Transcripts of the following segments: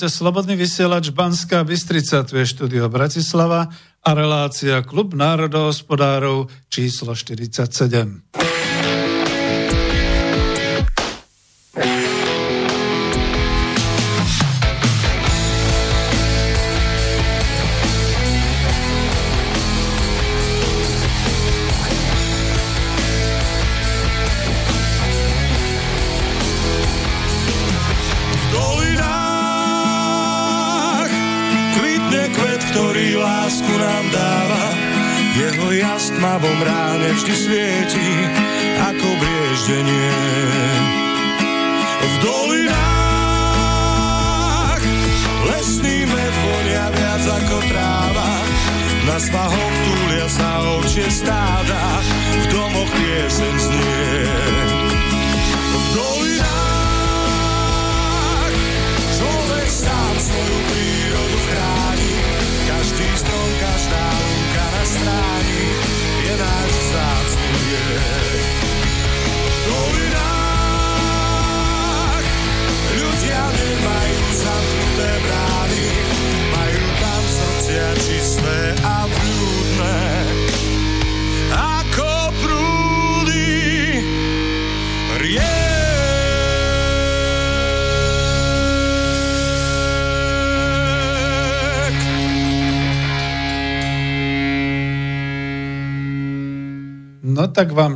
Počúvate Slobodný vysielač Banská Bystrica, tu je štúdio Bratislava a relácia Klub národohospodárov číslo 47.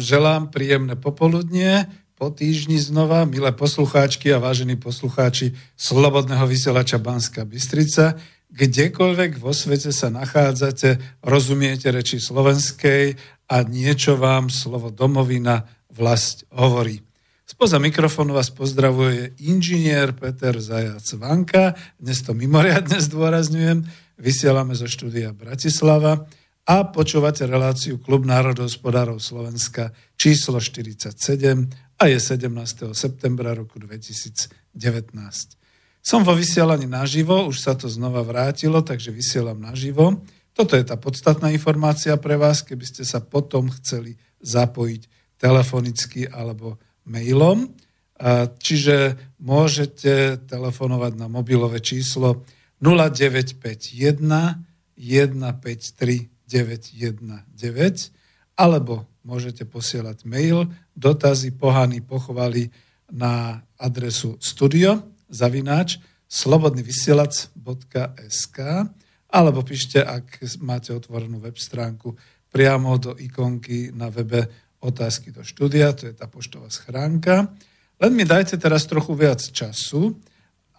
želám príjemné popoludnie, po týždni znova, milé poslucháčky a vážení poslucháči Slobodného vysielača Banská Bystrica, kdekoľvek vo svete sa nachádzate, rozumiete reči slovenskej a niečo vám slovo domovina vlast hovorí. Spoza mikrofónu vás pozdravuje inžinier Peter Zajac Vanka. Dnes to mimoriadne zdôrazňujem. Vysielame zo štúdia Bratislava a počúvate reláciu Klub národohospodárov Slovenska číslo 47 a je 17. septembra roku 2019. Som vo vysielaní naživo, už sa to znova vrátilo, takže vysielam naživo. Toto je tá podstatná informácia pre vás, keby ste sa potom chceli zapojiť telefonicky alebo mailom. Čiže môžete telefonovať na mobilové číslo 0951 153 919 alebo môžete posielať mail dotazy pohany pochovali na adresu studio zavináč slobodnyvysielac.sk alebo píšte, ak máte otvorenú web stránku priamo do ikonky na webe otázky do štúdia, to je tá poštová schránka. Len mi dajte teraz trochu viac času,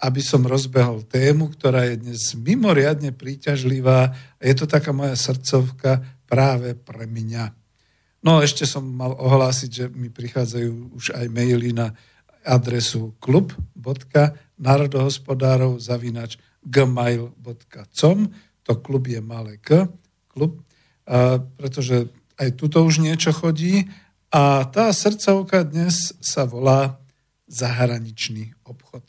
aby som rozbehol tému, ktorá je dnes mimoriadne príťažlivá a je to taká moja srdcovka práve pre mňa. No ešte som mal ohlásiť, že mi prichádzajú už aj maily na adresu klub.národohospodárov zavinač gmail.com to klub je malé k, klub, a, pretože aj tuto už niečo chodí a tá srdcovka dnes sa volá zahraničný obchod.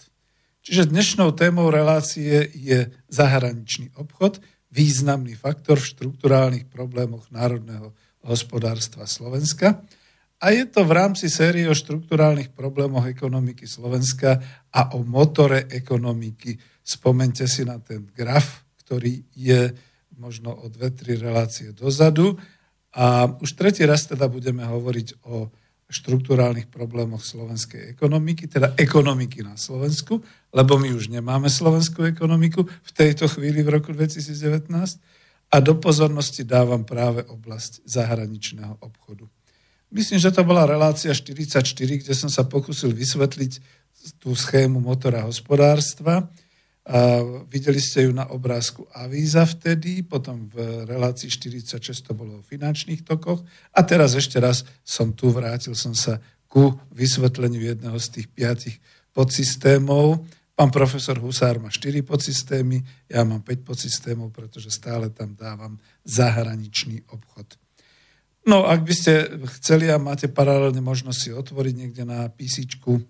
Čiže dnešnou témou relácie je zahraničný obchod, významný faktor v štruktúrálnych problémoch národného hospodárstva Slovenska. a je to v rámci série o štruktúrálnych problémoch ekonomiky Slovenska a o motore ekonomiky. Spomente si na ten graf, ktorý je možno o dve, tri relácie dozadu. A už tretí raz teda budeme hovoriť o štruktúrálnych problémoch slovenskej ekonomiky, teda ekonomiky na Slovensku, lebo my už nemáme slovenskú ekonomiku v tejto chvíli v roku 2019 a do pozornosti dávam práve oblasť zahraničného obchodu. Myslím, že to bola relácia 44, kde som sa pokusil vysvetliť tú schému motora hospodárstva. Videli ste ju na obrázku Avíza vtedy, potom v relácii 46 to bolo o finančných tokoch a teraz ešte raz som tu, vrátil som sa ku vysvetleniu jedného z tých piatich podsystémov. Pán profesor Husár má 4 podsystémy, ja mám 5 podsystémov, pretože stále tam dávam zahraničný obchod. No, ak by ste chceli a máte paralelne možnosť si otvoriť niekde na písičku,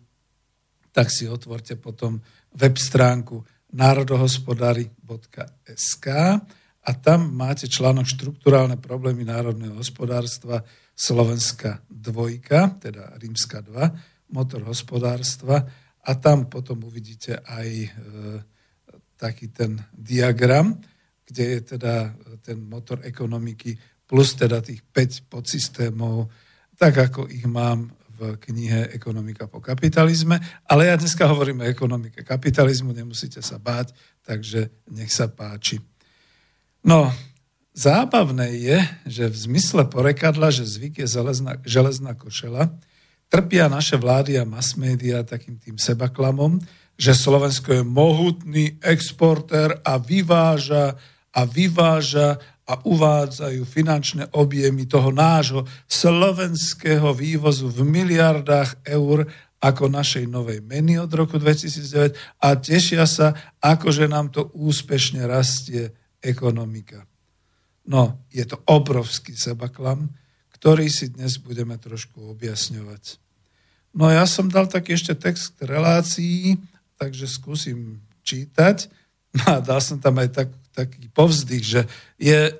tak si otvorte potom web stránku národohospodári.sk a tam máte článok Štruktúrálne problémy národného hospodárstva Slovenska 2, teda Rímska 2, motor hospodárstva. A tam potom uvidíte aj e, taký ten diagram, kde je teda ten motor ekonomiky plus teda tých 5 podsystémov, tak ako ich mám v knihe Ekonomika po kapitalizme. Ale ja dneska hovorím o ekonomike kapitalizmu, nemusíte sa báť, takže nech sa páči. No, zábavné je, že v zmysle porekadla, že zvyk je železná, železná košela, trpia naše vlády a mass media takým tým sebaklamom, že Slovensko je mohutný exportér a vyváža a vyváža a uvádzajú finančné objemy toho nášho slovenského vývozu v miliardách eur ako našej novej meny od roku 2009 a tešia sa, akože nám to úspešne rastie ekonomika. No, je to obrovský sebaklam, ktorý si dnes budeme trošku objasňovať. No ja som dal taký ešte text k relácii, takže skúsim čítať. No a dal som tam aj tak, taký povzdych, že je, e,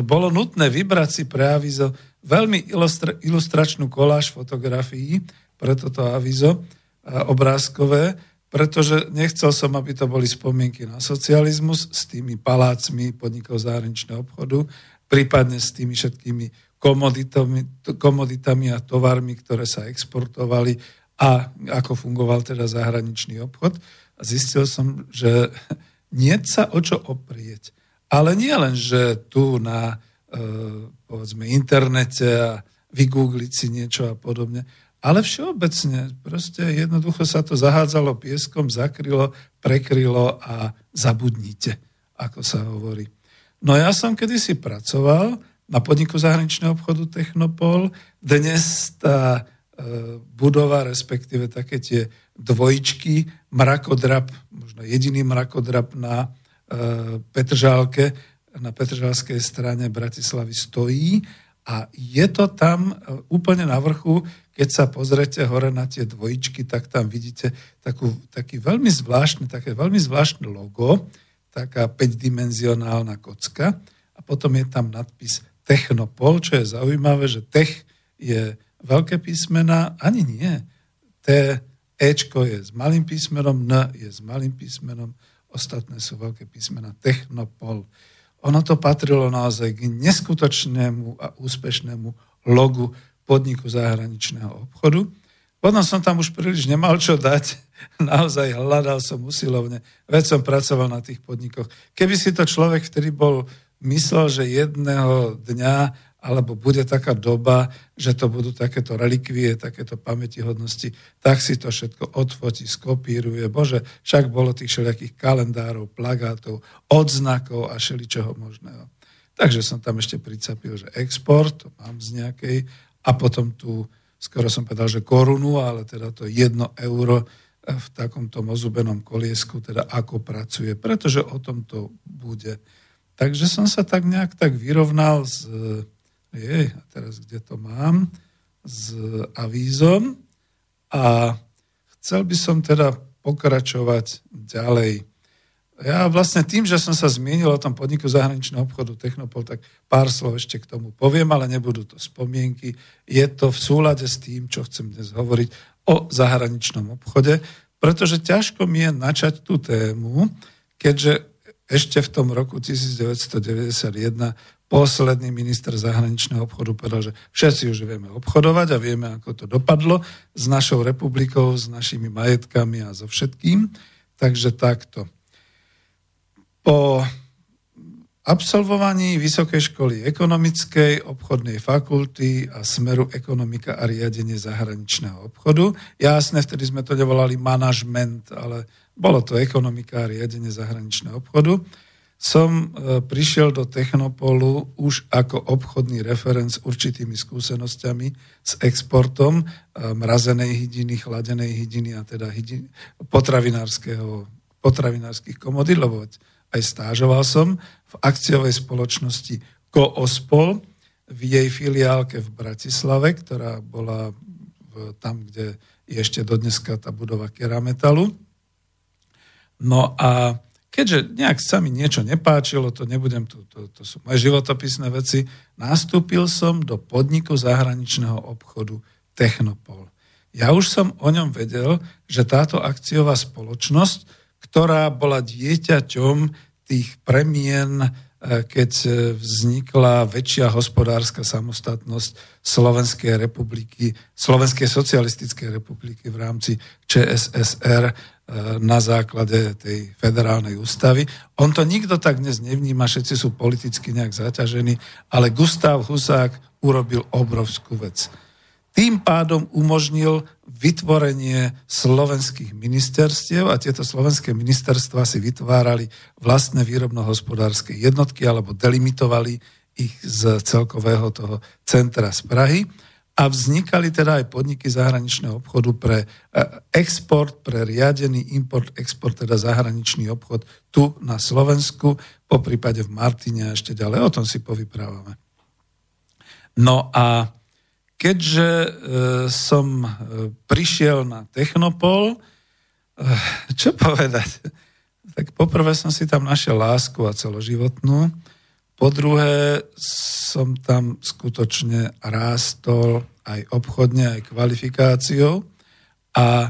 bolo nutné vybrať si pre avizo veľmi ilustra, ilustračnú koláž fotografií pre toto avizo obrázkové, pretože nechcel som, aby to boli spomienky na socializmus s tými palácmi podnikov zahraničného obchodu, prípadne s tými všetkými komoditami a tovarmi, ktoré sa exportovali a ako fungoval teda zahraničný obchod. A zistil som, že nie sa o čo oprieť. Ale nie len, že tu na e, povedzme internete a vygoogliť si niečo a podobne, ale všeobecne, proste jednoducho sa to zahádzalo pieskom, zakrylo, prekrylo a zabudnite, ako sa hovorí. No ja som kedysi pracoval na podniku zahraničného obchodu Technopol. Dnes tá budova, respektíve také tie dvojčky, mrakodrap, možno jediný mrakodrap na e, Petržálke, na Petržálskej strane Bratislavy stojí. A je to tam e, úplne na vrchu, keď sa pozrete hore na tie dvojičky, tak tam vidíte takú, taký veľmi zvláštny, také veľmi zvláštne logo, taká 5-dimenzionálna kocka. A potom je tam nadpis Technopol, čo je zaujímavé, že Tech je veľké písmena, ani nie. T Ečko je s malým písmenom, N je s malým písmenom, ostatné sú veľké písmena Technopol. Ono to patrilo naozaj k neskutočnému a úspešnému logu podniku zahraničného obchodu. Potom som tam už príliš nemal čo dať, naozaj hľadal som usilovne, veď som pracoval na tých podnikoch. Keby si to človek, ktorý bol myslel, že jedného dňa alebo bude taká doba, že to budú takéto relikvie, takéto pamätihodnosti, tak si to všetko odfotí, skopíruje. Bože, však bolo tých všelijakých kalendárov, plagátov, odznakov a všeličoho možného. Takže som tam ešte pricapil, že export, to mám z nejakej, a potom tu, skoro som povedal, že korunu, ale teda to jedno euro v takomto mozubenom koliesku, teda ako pracuje, pretože o tom to bude. Takže som sa tak nejak tak vyrovnal s jej, a teraz kde to mám, s avízom a chcel by som teda pokračovať ďalej. ja vlastne tým, že som sa zmienil o tom podniku zahraničného obchodu Technopol, tak pár slov ešte k tomu poviem, ale nebudú to spomienky. Je to v súlade s tým, čo chcem dnes hovoriť o zahraničnom obchode, pretože ťažko mi je načať tú tému, keďže ešte v tom roku 1991 posledný minister zahraničného obchodu povedal, že všetci už vieme obchodovať a vieme, ako to dopadlo s našou republikou, s našimi majetkami a so všetkým. Takže takto. Po absolvovaní Vysokej školy ekonomickej, obchodnej fakulty a smeru ekonomika a riadenie zahraničného obchodu. Jasné, vtedy sme to nevolali manažment, ale bolo to ekonomika a riadenie zahraničného obchodu. Som e, prišiel do Technopolu už ako obchodný referent s určitými skúsenosťami s exportom e, mrazenej hydiny, chladenej hydiny a teda hydiny, potravinárskeho, potravinárskych komodít, lebo aj stážoval som v akciovej spoločnosti Koospol v jej filiálke v Bratislave, ktorá bola v, tam, kde je ešte dodneska tá budova Kerametalu. No a keďže nejak sa mi niečo nepáčilo, to nebudem, to, to, to sú moje životopisné veci, nastúpil som do podniku zahraničného obchodu Technopol. Ja už som o ňom vedel, že táto akciová spoločnosť ktorá bola dieťaťom tých premien, e, keď e, vznikla väčšia hospodárska samostatnosť Slovenskej republiky, Slovenskej socialistickej republiky v rámci ČSSR na základe tej federálnej ústavy. On to nikto tak dnes nevníma, všetci sú politicky nejak zaťažení, ale Gustav Husák urobil obrovskú vec tým pádom umožnil vytvorenie slovenských ministerstiev a tieto slovenské ministerstva si vytvárali vlastné výrobno-hospodárske jednotky alebo delimitovali ich z celkového toho centra z Prahy a vznikali teda aj podniky zahraničného obchodu pre e, export, pre riadený import, export, teda zahraničný obchod tu na Slovensku, po prípade v Martine a ešte ďalej. O tom si povyprávame. No a keďže e, som e, prišiel na Technopol, čo povedať? Tak poprvé som si tam našiel lásku a celoživotnú. Po druhé som tam skutočne rástol aj obchodne, aj kvalifikáciou. A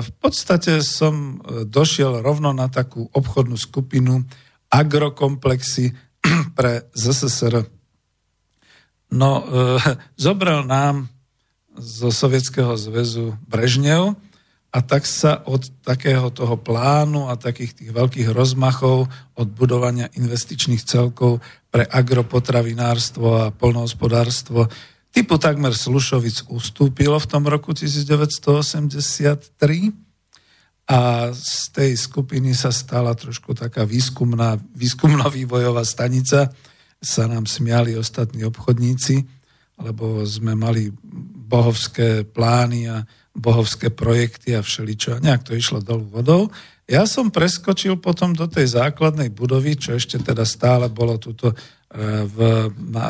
v podstate som došiel rovno na takú obchodnú skupinu agrokomplexy pre ZSSR No, e, zobral nám zo Sovietskeho zväzu Brežnev a tak sa od takého toho plánu a takých tých veľkých rozmachov od budovania investičných celkov pre agropotravinárstvo a polnohospodárstvo typu takmer Slušovic ustúpilo v tom roku 1983 a z tej skupiny sa stala trošku taká výskumná, výskumno-vývojová stanica, sa nám smiali ostatní obchodníci, lebo sme mali bohovské plány a bohovské projekty a všeličo. A nejak to išlo dolu vodou. Ja som preskočil potom do tej základnej budovy, čo ešte teda stále bolo tuto e, v, na,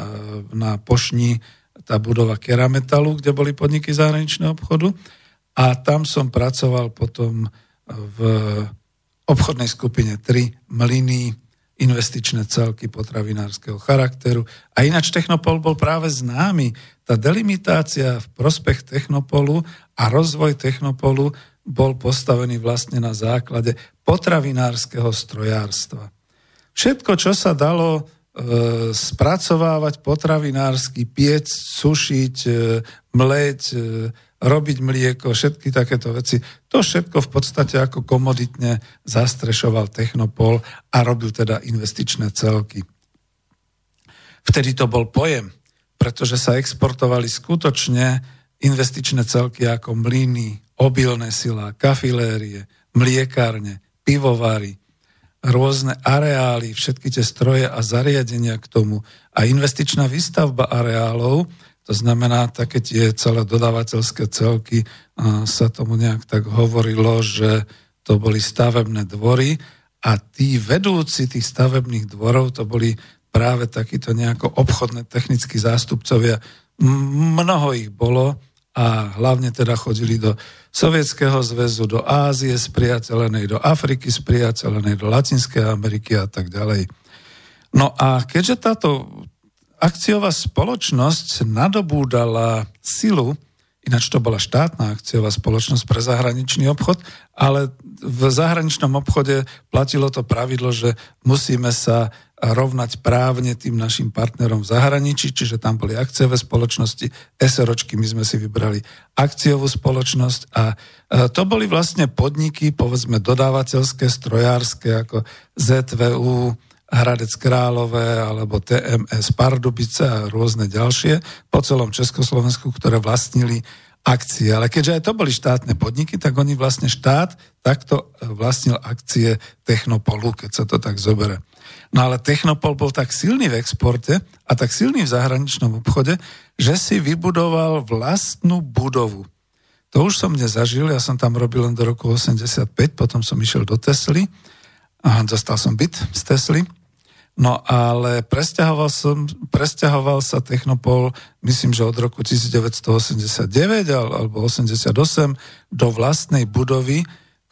na Pošni, tá budova Kerametalu, kde boli podniky zahraničného obchodu. A tam som pracoval potom v obchodnej skupine 3 Mliny, investičné celky potravinárskeho charakteru. A ináč Technopol bol práve známy. Tá delimitácia v prospech Technopolu a rozvoj Technopolu bol postavený vlastne na základe potravinárskeho strojárstva. Všetko, čo sa dalo e, spracovávať potravinársky, piec, sušiť, e, mleť, e, robiť mlieko, všetky takéto veci. To všetko v podstate ako komoditne zastrešoval Technopol a robil teda investičné celky. Vtedy to bol pojem, pretože sa exportovali skutočne investičné celky ako mlyny, obilné sila, kafilérie, mliekárne, pivovary, rôzne areály, všetky tie stroje a zariadenia k tomu a investičná výstavba areálov to znamená, také tie celé dodávateľské celky sa tomu nejak tak hovorilo, že to boli stavebné dvory a tí vedúci tých stavebných dvorov to boli práve takíto nejako obchodné technickí zástupcovia. Mnoho ich bolo a hlavne teda chodili do Sovietskeho zväzu, do Ázie spriateľenej, do Afriky spriateľenej, do Latinskej Ameriky a tak ďalej. No a keďže táto akciová spoločnosť nadobúdala silu, ináč to bola štátna akciová spoločnosť pre zahraničný obchod, ale v zahraničnom obchode platilo to pravidlo, že musíme sa rovnať právne tým našim partnerom v zahraničí, čiže tam boli akciové spoločnosti, SROčky, my sme si vybrali akciovú spoločnosť a to boli vlastne podniky, povedzme dodávateľské, strojárske, ako ZVU, Hradec Králové alebo TMS Pardubice a rôzne ďalšie po celom Československu, ktoré vlastnili akcie. Ale keďže aj to boli štátne podniky, tak oni vlastne štát takto vlastnil akcie Technopolu, keď sa to tak zobere. No ale Technopol bol tak silný v exporte a tak silný v zahraničnom obchode, že si vybudoval vlastnú budovu. To už som nezažil, ja som tam robil len do roku 85, potom som išiel do Tesly a dostal som byt z Tesly. No ale presťahoval, som, presťahoval sa Technopol, myslím, že od roku 1989 alebo 88 do vlastnej budovy,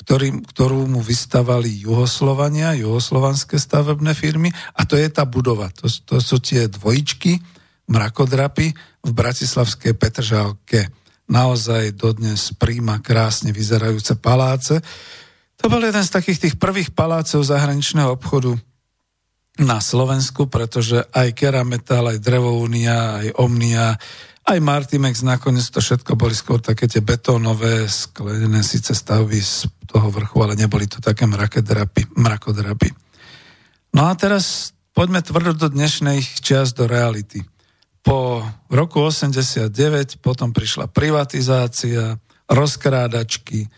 ktorý, ktorú mu vystavali Juhoslovania, juhoslovanské stavebné firmy a to je tá budova. To, to sú tie dvojičky, mrakodrapy v Bratislavskej Petržálke. Naozaj dodnes príma krásne vyzerajúce paláce. To bol jeden z takých tých prvých palácov zahraničného obchodu na Slovensku, pretože aj Kerametal, aj Drevounia, aj Omnia, aj Martimex nakoniec to všetko boli skôr také tie betónové, sklenené síce stavby z toho vrchu, ale neboli to také mrakodrapy. mrakodrapy. No a teraz poďme tvrdo do dnešných čias do reality. Po roku 89 potom prišla privatizácia, rozkrádačky,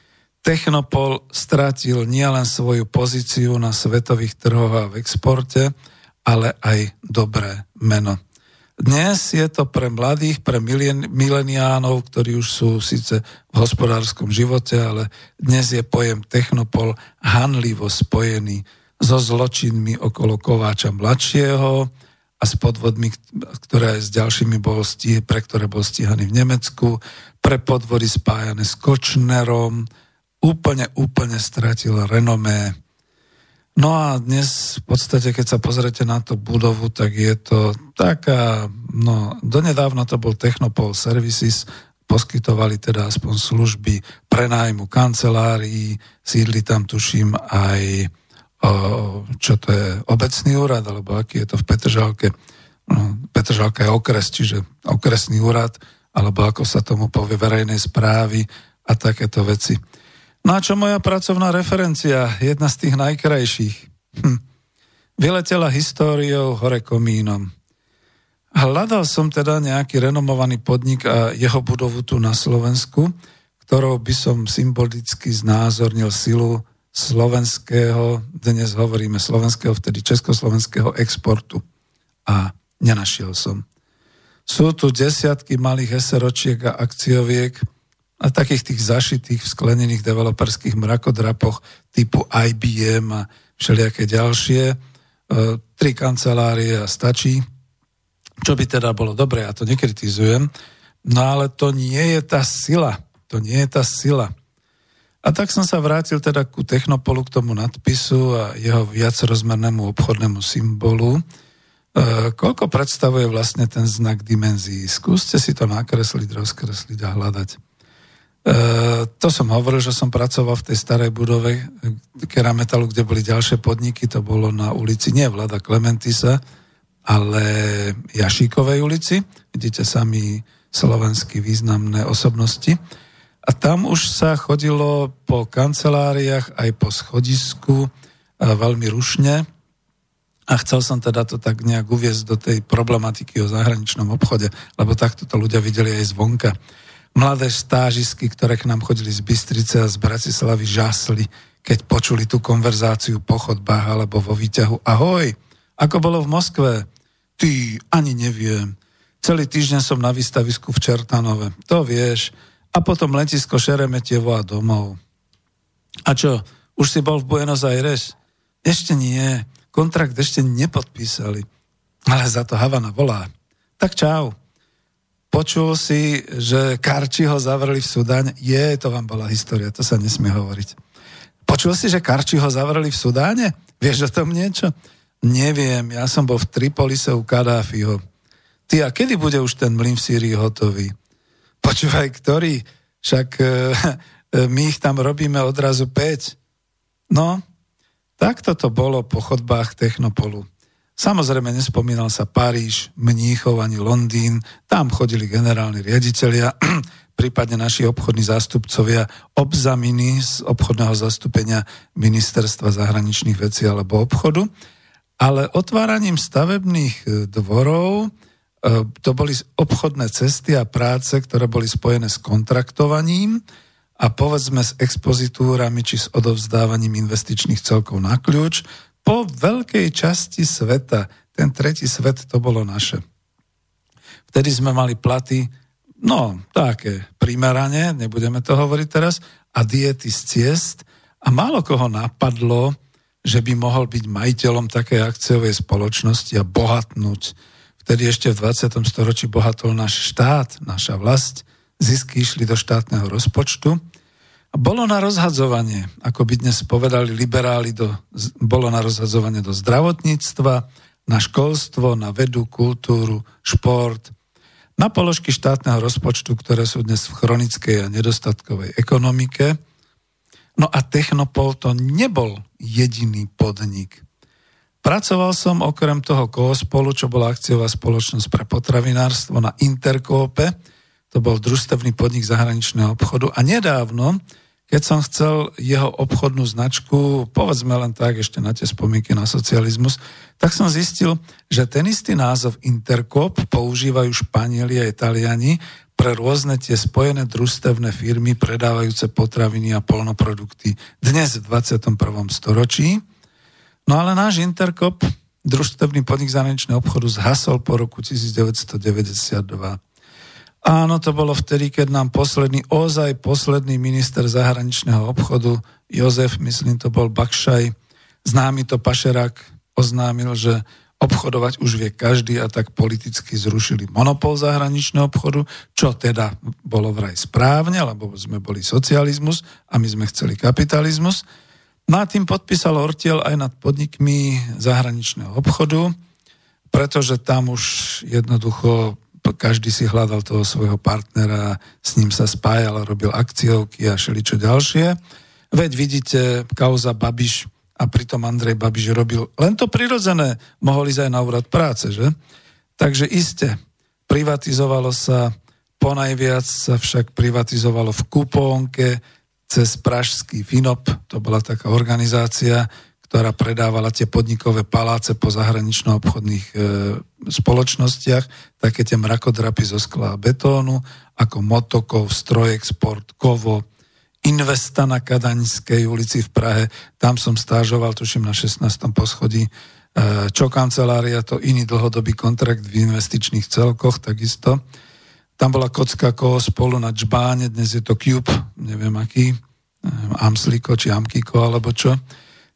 Technopol stratil nielen svoju pozíciu na svetových trhoch a v exporte, ale aj dobré meno. Dnes je to pre mladých, pre mileniánov, ktorí už sú síce v hospodárskom živote, ale dnes je pojem Technopol hanlivo spojený so zločinmi okolo Kováča mladšieho a s podvodmi, ktoré s ďalšími bol stih, pre ktoré bol stíhaný v Nemecku, pre podvody spájane s Kočnerom, úplne, úplne stratil renomé No a dnes v podstate, keď sa pozrete na tú budovu, tak je to taká, no donedávna to bol Technopol Services, poskytovali teda aspoň služby prenájmu kancelárií, sídli tam tuším aj čo to je, obecný úrad, alebo aký je to v Petržalke. No, Petržalka je okres, čiže okresný úrad, alebo ako sa tomu povie verejnej správy a takéto veci. No a čo moja pracovná referencia, jedna z tých najkrajších. Hm. Vyletela históriou hore komínom. Hľadal som teda nejaký renomovaný podnik a jeho budovu tu na Slovensku, ktorou by som symbolicky znázornil silu slovenského, dnes hovoríme slovenského, vtedy československého exportu. A nenašiel som. Sú tu desiatky malých SROčiek a akcioviek, a takých tých zašitých v sklenených developerských mrakodrapoch typu IBM a všelijaké ďalšie. E, tri kancelárie a stačí. Čo by teda bolo dobre, ja to nekritizujem, no ale to nie je tá sila. To nie je tá sila. A tak som sa vrátil teda ku Technopolu, k tomu nadpisu a jeho viacrozmernému obchodnému symbolu. E, koľko predstavuje vlastne ten znak dimenzií? Skúste si to nakresliť, rozkresliť a hľadať. E, to som hovoril, že som pracoval v tej starej budove kerametalu, kde boli ďalšie podniky, to bolo na ulici, nie Vlada Klementisa, ale Jašíkovej ulici, vidíte sami slovensky významné osobnosti. A tam už sa chodilo po kanceláriách aj po schodisku veľmi rušne. A chcel som teda to tak nejak uviezť do tej problematiky o zahraničnom obchode, lebo takto to ľudia videli aj zvonka mladé stážisky, ktoré k nám chodili z Bystrice a z Bratislavy, žasli, keď počuli tú konverzáciu po chodbách alebo vo výťahu. Ahoj, ako bolo v Moskve? Ty, ani neviem. Celý týždeň som na výstavisku v Čertanove. To vieš. A potom letisko Šeremetievo a domov. A čo, už si bol v Buenos Aires? Ešte nie. Kontrakt ešte nepodpísali. Ale za to Havana volá. Tak čau. Počul si, že Karči ho zavreli v Sudáne? Je, to vám bola história, to sa nesmie hovoriť. Počul si, že Karči ho zavreli v Sudáne? Vieš o tom niečo? Neviem, ja som bol v Tripolise u Kadáfiho. Ty, a kedy bude už ten mlyn v Sýrii hotový? Počúvaj, ktorý? Však e, my ich tam robíme odrazu 5. No, tak toto bolo po chodbách Technopolu. Samozrejme nespomínal sa Paríž, Mníchov ani Londýn, tam chodili generálni riaditeľia, prípadne naši obchodní zástupcovia, obzaminy z obchodného zastúpenia ministerstva zahraničných vecí alebo obchodu. Ale otváraním stavebných e, dvorov e, to boli obchodné cesty a práce, ktoré boli spojené s kontraktovaním a povedzme s expozitúrami či s odovzdávaním investičných celkov na kľúč, po veľkej časti sveta. Ten tretí svet to bolo naše. Vtedy sme mali platy, no také primerane, nebudeme to hovoriť teraz, a diety z ciest a málo koho napadlo, že by mohol byť majiteľom takej akciovej spoločnosti a bohatnúť. Vtedy ešte v 20. storočí bohatol náš štát, naša vlast, zisky išli do štátneho rozpočtu bolo na rozhadzovanie, ako by dnes povedali liberáli, do, bolo na rozhadzovanie do zdravotníctva, na školstvo, na vedu, kultúru, šport, na položky štátneho rozpočtu, ktoré sú dnes v chronickej a nedostatkovej ekonomike. No a Technopol to nebol jediný podnik. Pracoval som okrem toho Koospolu, čo bola akciová spoločnosť pre potravinárstvo na Interkópe, to bol družstevný podnik zahraničného obchodu a nedávno keď som chcel jeho obchodnú značku, povedzme len tak ešte na tie spomienky na socializmus, tak som zistil, že ten istý názov Intercop používajú Španieli a Italiani pre rôzne tie spojené družstevné firmy predávajúce potraviny a polnoprodukty dnes v 21. storočí. No ale náš Intercop, družstevný podnik zahraničného obchodu, zhasol po roku 1992. Áno, to bolo vtedy, keď nám posledný, ozaj posledný minister zahraničného obchodu, Jozef, myslím, to bol Bakšaj, známy to pašerák, oznámil, že obchodovať už vie každý a tak politicky zrušili monopol zahraničného obchodu, čo teda bolo vraj správne, lebo sme boli socializmus a my sme chceli kapitalizmus. No a tým podpísal Ortiel aj nad podnikmi zahraničného obchodu, pretože tam už jednoducho každý si hľadal toho svojho partnera, s ním sa spájal, robil akciovky a čo ďalšie. Veď vidíte, kauza Babiš a pritom Andrej Babiš robil len to prirodzené, mohol ísť aj na úrad práce, že? Takže iste, privatizovalo sa, ponajviac sa však privatizovalo v kupónke cez pražský Finop, to bola taká organizácia, ktorá predávala tie podnikové paláce po zahranično-obchodných e, spoločnostiach, také tie mrakodrapy zo skla a betónu, ako Motokov, Strojexport, Kovo, Investa na Kadaňskej ulici v Prahe, tam som stážoval, tuším, na 16. poschodí, e, čo kancelária, to iný dlhodobý kontrakt v investičných celkoch, takisto. Tam bola kocka koho spolu na Čbáne, dnes je to Cube, neviem aký, e, Amsliko či Amkiko alebo čo.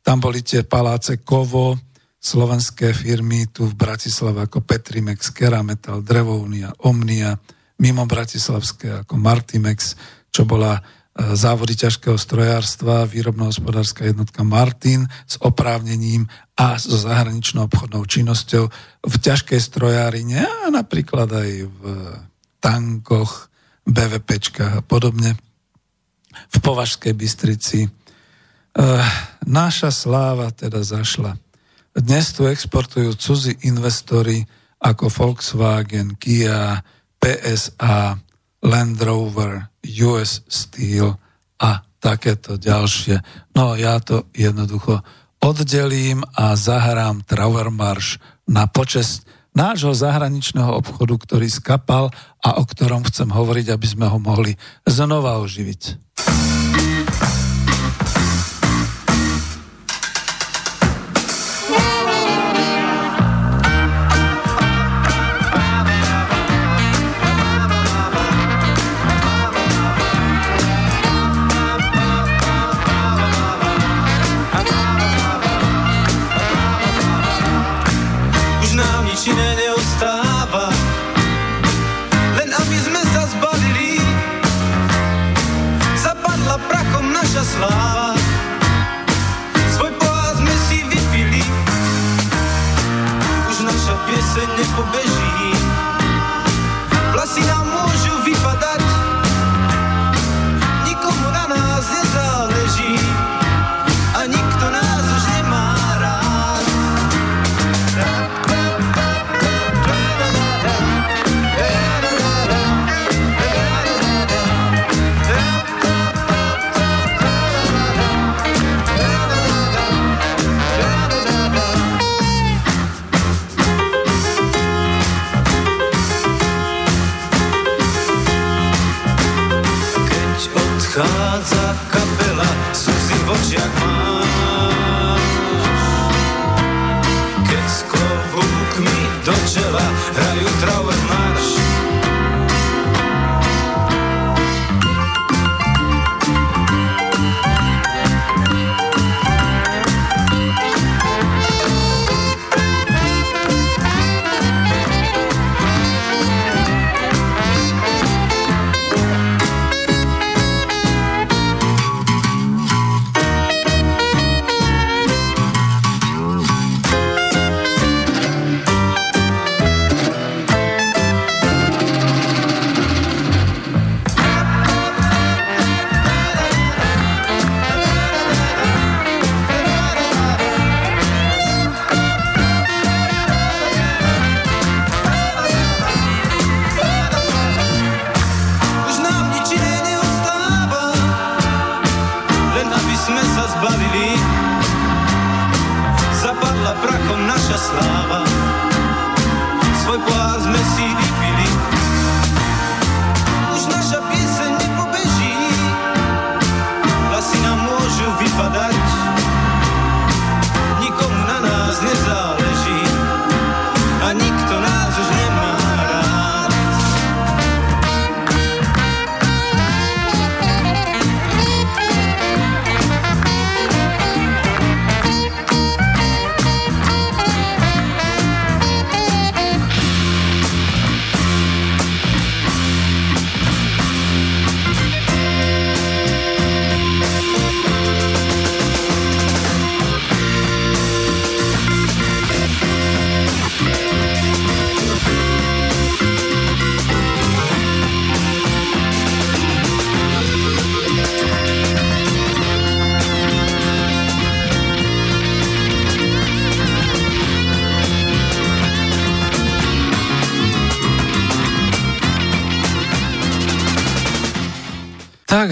Tam boli tie paláce Kovo, slovenské firmy tu v Bratislave ako Petrimex, Kerametal, Drevounia, Omnia, mimo Bratislavské ako Martimex, čo bola e, závody ťažkého strojárstva, výrobno-hospodárska jednotka Martin s oprávnením a so zahraničnou obchodnou činnosťou v ťažkej strojárine a napríklad aj v tankoch, BVPčkách a podobne. V Považskej Bystrici Náša sláva teda zašla. Dnes tu exportujú cudzí investori ako Volkswagen, Kia, PSA, Land Rover, US Steel a takéto ďalšie. No ja to jednoducho oddelím a zahrám Trauermarsch na počest nášho zahraničného obchodu, ktorý skapal a o ktorom chcem hovoriť, aby sme ho mohli znova oživiť.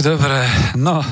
Dobre, no,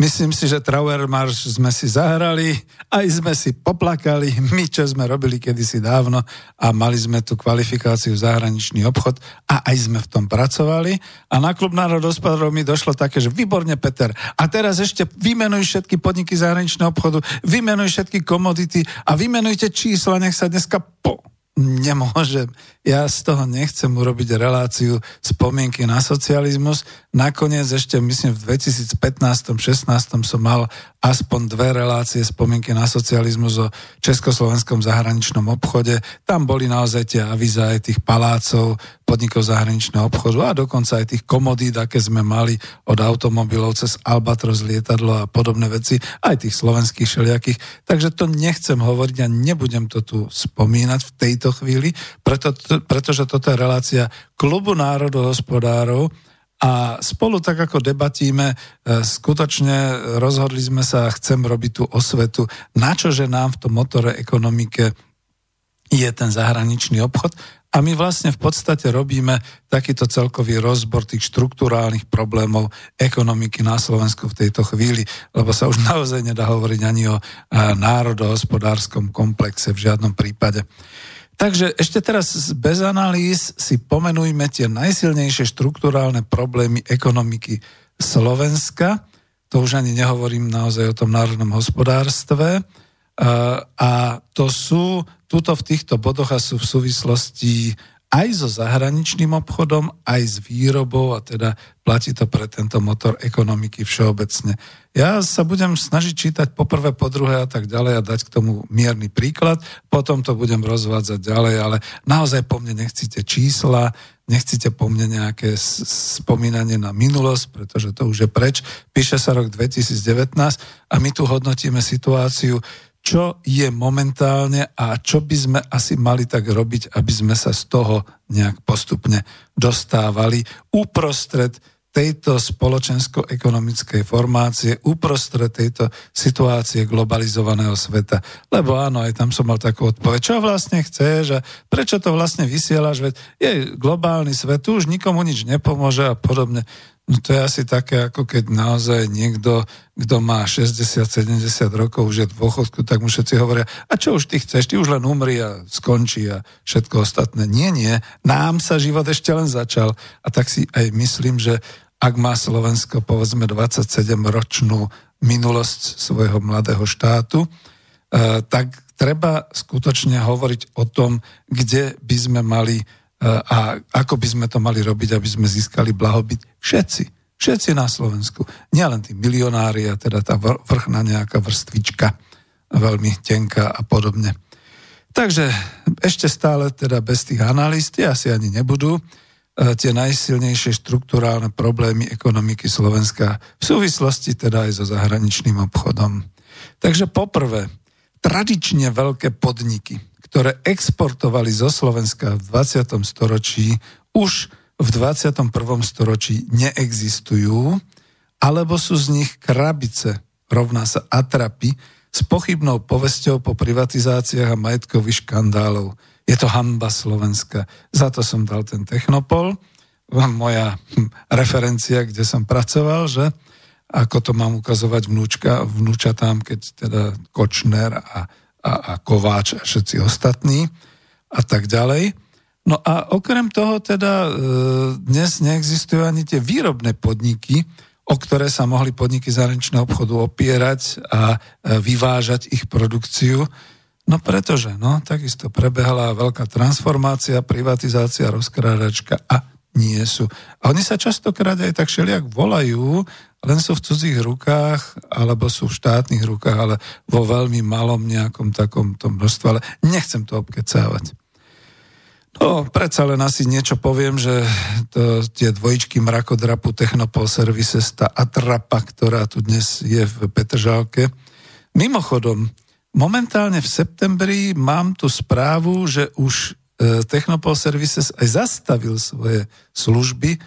myslím si, že Trauer Marš sme si zahrali, aj sme si poplakali, my, čo sme robili kedysi dávno a mali sme tu kvalifikáciu zahraničný obchod a aj sme v tom pracovali. A na klub národospodárov mi došlo také, že výborne Peter, a teraz ešte vymenuj všetky podniky zahraničného obchodu, vymenuj všetky komodity a vymenujte čísla, nech sa dneska po nemôžem. Ja z toho nechcem urobiť reláciu spomienky na socializmus. Nakoniec ešte, myslím, v 2015-16 som mal aspoň dve relácie spomienky na socializmus o československom zahraničnom obchode. Tam boli naozaj tie avíza aj tých palácov, podnikov zahraničného obchodu a dokonca aj tých komodít, aké sme mali od automobilov cez Albatros lietadlo a podobné veci, aj tých slovenských všelijakých. Takže to nechcem hovoriť a nebudem to tu spomínať v tejto chvíli, preto, pretože toto je relácia Klubu národohospodárov a spolu tak ako debatíme, e, skutočne rozhodli sme sa, chcem robiť tú osvetu, na čože nám v tom motore ekonomike je ten zahraničný obchod a my vlastne v podstate robíme takýto celkový rozbor tých štruktúrálnych problémov ekonomiky na Slovensku v tejto chvíli, lebo sa už naozaj nedá hovoriť ani o národohospodárskom komplexe v žiadnom prípade. Takže ešte teraz bez analýz si pomenujme tie najsilnejšie štruktúrálne problémy ekonomiky Slovenska. To už ani nehovorím naozaj o tom národnom hospodárstve. A to sú tuto v týchto bodoch a sú v súvislosti aj so zahraničným obchodom, aj s výrobou a teda platí to pre tento motor ekonomiky všeobecne. Ja sa budem snažiť čítať poprvé, po druhé a tak ďalej a dať k tomu mierny príklad, potom to budem rozvádzať ďalej, ale naozaj po mne nechcíte čísla, nechcíte po mne nejaké spomínanie na minulosť, pretože to už je preč. Píše sa rok 2019 a my tu hodnotíme situáciu čo je momentálne a čo by sme asi mali tak robiť, aby sme sa z toho nejak postupne dostávali uprostred tejto spoločensko-ekonomickej formácie, uprostred tejto situácie globalizovaného sveta. Lebo áno, aj tam som mal takú odpoveď. Čo vlastne chceš a prečo to vlastne vysielaš? Veď je globálny svet, tu už nikomu nič nepomôže a podobne. No to je asi také, ako keď naozaj niekto, kto má 60-70 rokov, už je v dôchodku, tak mu všetci hovoria, a čo už ty chceš, ty už len umri a skončí a všetko ostatné. Nie, nie, nám sa život ešte len začal. A tak si aj myslím, že ak má Slovensko povedzme 27-ročnú minulosť svojho mladého štátu, eh, tak treba skutočne hovoriť o tom, kde by sme mali a ako by sme to mali robiť, aby sme získali blahobyt všetci. Všetci na Slovensku. Nielen tí milionári a teda tá vrchná nejaká vrstvička, veľmi tenká a podobne. Takže ešte stále teda bez tých analýz, tie asi ani nebudú, e, tie najsilnejšie štruktúrálne problémy ekonomiky Slovenska v súvislosti teda aj so zahraničným obchodom. Takže poprvé, tradične veľké podniky, ktoré exportovali zo Slovenska v 20. storočí, už v 21. storočí neexistujú, alebo sú z nich krabice, rovná sa atrapy, s pochybnou povesťou po privatizáciách a majetkových škandálov. Je to hamba Slovenska. Za to som dal ten Technopol, moja hm, referencia, kde som pracoval, že ako to mám ukazovať vnúčka, vnúčatám, keď teda Kočner a a, a Kováč a všetci ostatní a tak ďalej. No a okrem toho teda e, dnes neexistujú ani tie výrobné podniky, o ktoré sa mohli podniky zahraničného obchodu opierať a e, vyvážať ich produkciu. No pretože, no, takisto prebehla veľká transformácia, privatizácia, rozkrádačka a nie sú. A oni sa častokrát aj tak šeliak volajú, len sú v cudzích rukách, alebo sú v štátnych rukách, ale vo veľmi malom nejakom takom tom množstve, ale nechcem to obkecávať. No, predsa len asi niečo poviem, že to, tie dvojičky mrakodrapu Technopol Services, tá atrapa, ktorá tu dnes je v Petržálke. Mimochodom, momentálne v septembri mám tu správu, že už e, Technopol Services aj zastavil svoje služby e,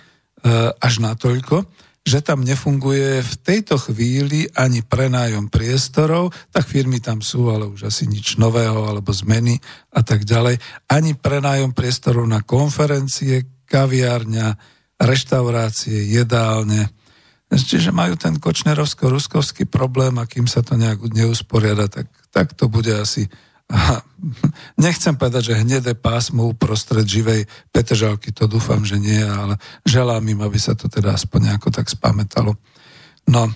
až natoľko, že tam nefunguje v tejto chvíli ani prenájom priestorov, tak firmy tam sú, ale už asi nič nového alebo zmeny a tak ďalej. Ani prenájom priestorov na konferencie, kaviárňa, reštaurácie, jedálne. Čiže majú ten kočnerovsko-ruskovský problém a kým sa to nejak neusporiada, tak, tak to bude asi nechcem povedať, že hnedé pásmo uprostred živej Petržalky, to dúfam, že nie, ale želám im, aby sa to teda aspoň nejako tak spamätalo. No, e,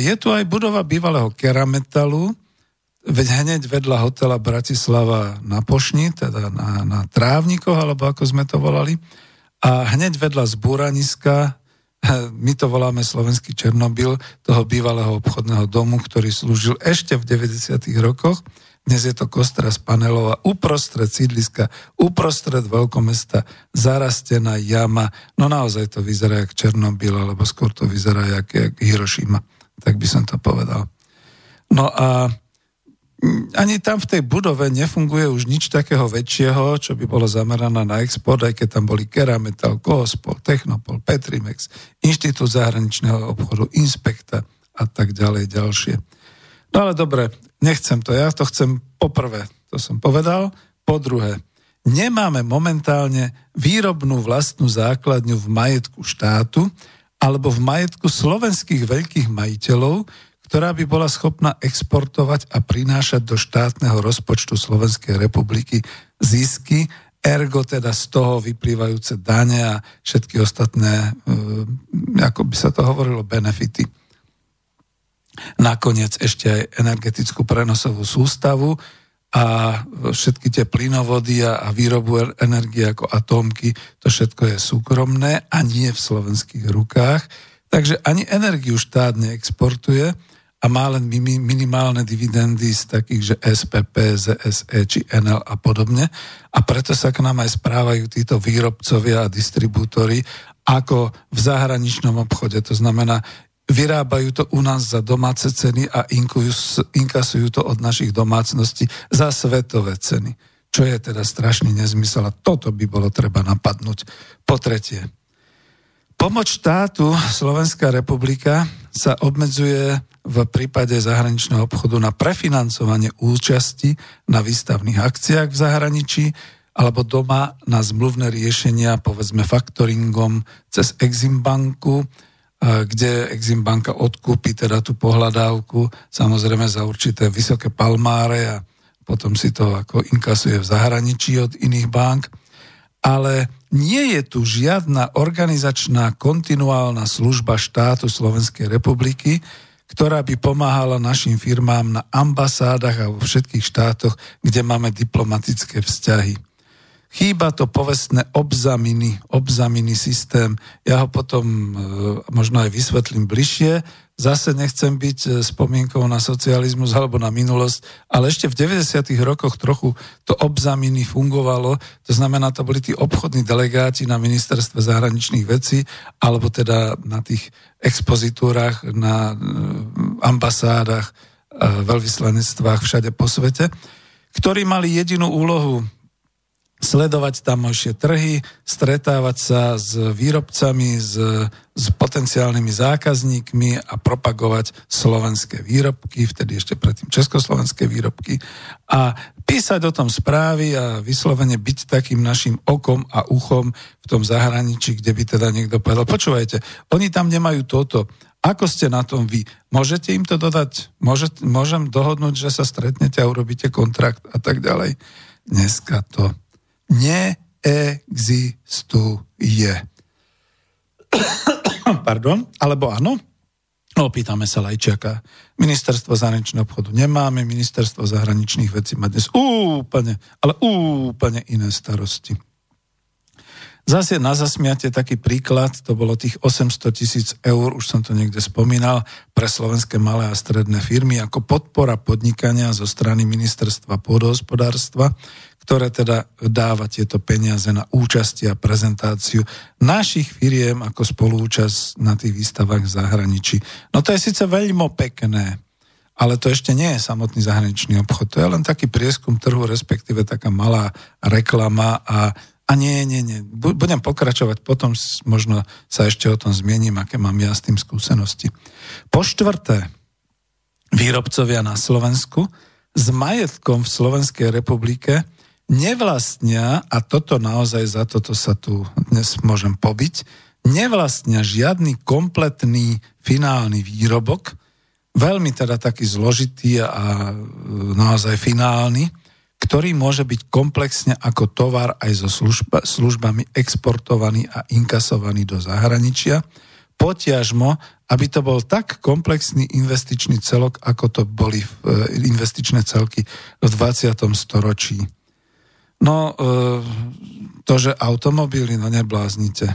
je tu aj budova bývalého kerametalu, veď hneď vedľa hotela Bratislava na Pošni, teda na, na Trávnikoch, alebo ako sme to volali, a hneď vedľa zbúraniska, my to voláme slovenský Černobyl, toho bývalého obchodného domu, ktorý slúžil ešte v 90. rokoch, dnes je to kostra z panelov a uprostred sídliska, uprostred veľkomesta, zarastená jama. No naozaj to vyzerá jak Černobyl, alebo skôr to vyzerá jak, jak Hiroshima. Tak by som to povedal. No a ani tam v tej budove nefunguje už nič takého väčšieho, čo by bolo zamerané na export, aj keď tam boli Kerametal, Koospol, Technopol, Petrimex, Inštitút zahraničného obchodu, Inspekta a tak ďalej ďalšie. No ale dobre, nechcem to, ja to chcem poprvé, to som povedal, po druhé, nemáme momentálne výrobnú vlastnú základňu v majetku štátu alebo v majetku slovenských veľkých majiteľov, ktorá by bola schopná exportovať a prinášať do štátneho rozpočtu Slovenskej republiky zisky, ergo teda z toho vyplývajúce dane a všetky ostatné, e, ako by sa to hovorilo, benefity nakoniec ešte aj energetickú prenosovú sústavu a všetky tie plynovody a, výrobu energie ako atómky, to všetko je súkromné a nie v slovenských rukách. Takže ani energiu štát neexportuje a má len minimálne dividendy z takých, že SPP, ZSE či NL a podobne. A preto sa k nám aj správajú títo výrobcovia a distribútory ako v zahraničnom obchode. To znamená, vyrábajú to u nás za domáce ceny a inkasujú to od našich domácností za svetové ceny. Čo je teda strašný nezmysel a toto by bolo treba napadnúť. Po tretie, pomoc štátu Slovenská republika sa obmedzuje v prípade zahraničného obchodu na prefinancovanie účasti na výstavných akciách v zahraničí alebo doma na zmluvné riešenia, povedzme faktoringom cez Exim banku, kde Exim banka odkúpi teda tú pohľadávku, samozrejme za určité vysoké palmáre a potom si to ako inkasuje v zahraničí od iných bank. Ale nie je tu žiadna organizačná kontinuálna služba štátu Slovenskej republiky, ktorá by pomáhala našim firmám na ambasádach a vo všetkých štátoch, kde máme diplomatické vzťahy. Chýba to povestné obzaminy, obzaminy systém. Ja ho potom e, možno aj vysvetlím bližšie. Zase nechcem byť e, spomienkou na socializmus alebo na minulosť, ale ešte v 90. rokoch trochu to obzaminy fungovalo. To znamená, to boli tí obchodní delegáti na ministerstve zahraničných vecí alebo teda na tých expozitúrach, na e, ambasádach, veľvyslanectvách všade po svete, ktorí mali jedinú úlohu sledovať tamojšie trhy, stretávať sa s výrobcami, s, s potenciálnymi zákazníkmi a propagovať slovenské výrobky, vtedy ešte predtým československé výrobky a písať o tom správy a vyslovene byť takým našim okom a uchom v tom zahraničí, kde by teda niekto povedal, počúvajte, oni tam nemajú toto, ako ste na tom vy? Môžete im to dodať? Môžete, môžem dohodnúť, že sa stretnete a urobíte kontrakt a tak ďalej? Dneska to neexistuje. Pardon, alebo áno? Opýtame sa Lajčiaka. Ministerstvo zahraničného obchodu nemáme, ministerstvo zahraničných vecí má dnes úplne, ale úplne iné starosti. Zase na zasmiate taký príklad, to bolo tých 800 tisíc eur, už som to niekde spomínal, pre slovenské malé a stredné firmy ako podpora podnikania zo strany ministerstva pôdohospodárstva, ktoré teda dáva tieto peniaze na účasti a prezentáciu našich firiem ako spolúčasť na tých výstavách v zahraničí. No to je síce veľmi pekné, ale to ešte nie je samotný zahraničný obchod. To je len taký prieskum trhu, respektíve taká malá reklama a a nie, nie, nie. Budem pokračovať, potom možno sa ešte o tom zmiením, aké mám ja s tým skúsenosti. Po štvrté, výrobcovia na Slovensku s majetkom v Slovenskej republike nevlastnia, a toto naozaj za toto sa tu dnes môžem pobiť, nevlastnia žiadny kompletný finálny výrobok, veľmi teda taký zložitý a naozaj finálny, ktorý môže byť komplexne ako tovar aj so služba, službami exportovaný a inkasovaný do zahraničia, potiažmo, aby to bol tak komplexný investičný celok, ako to boli e, investičné celky v 20. storočí. No, e, to, že automobily, no nebláznite.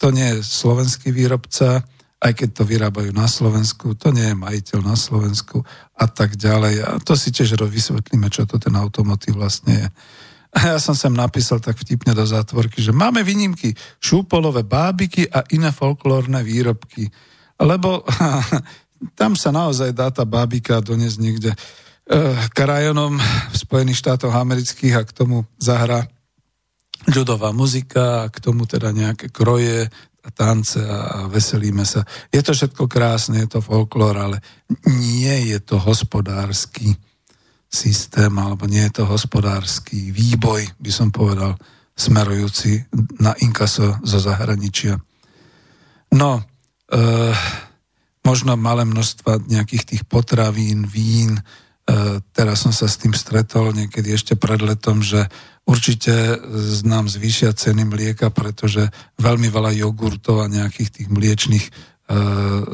To nie je slovenský výrobca, aj keď to vyrábajú na Slovensku, to nie je majiteľ na Slovensku a tak ďalej. A to si tiež vysvetlíme, čo to ten automotív vlastne je. A ja som sem napísal tak vtipne do zátvorky, že máme výnimky šúpolové bábiky a iné folklórne výrobky. Lebo tam sa naozaj dá tá bábika doniesť niekde krajonom v Spojených štátoch amerických a k tomu zahra ľudová muzika a k tomu teda nejaké kroje a tance a veselíme sa. Je to všetko krásne, je to folklór, ale nie je to hospodársky systém, alebo nie je to hospodársky výboj, by som povedal, smerujúci na inkaso zo zahraničia. No, e, možno malé množstva nejakých tých potravín, vín, teraz som sa s tým stretol niekedy ešte pred letom, že určite nám zvýšia ceny mlieka, pretože veľmi veľa jogurtov a nejakých tých mliečných e,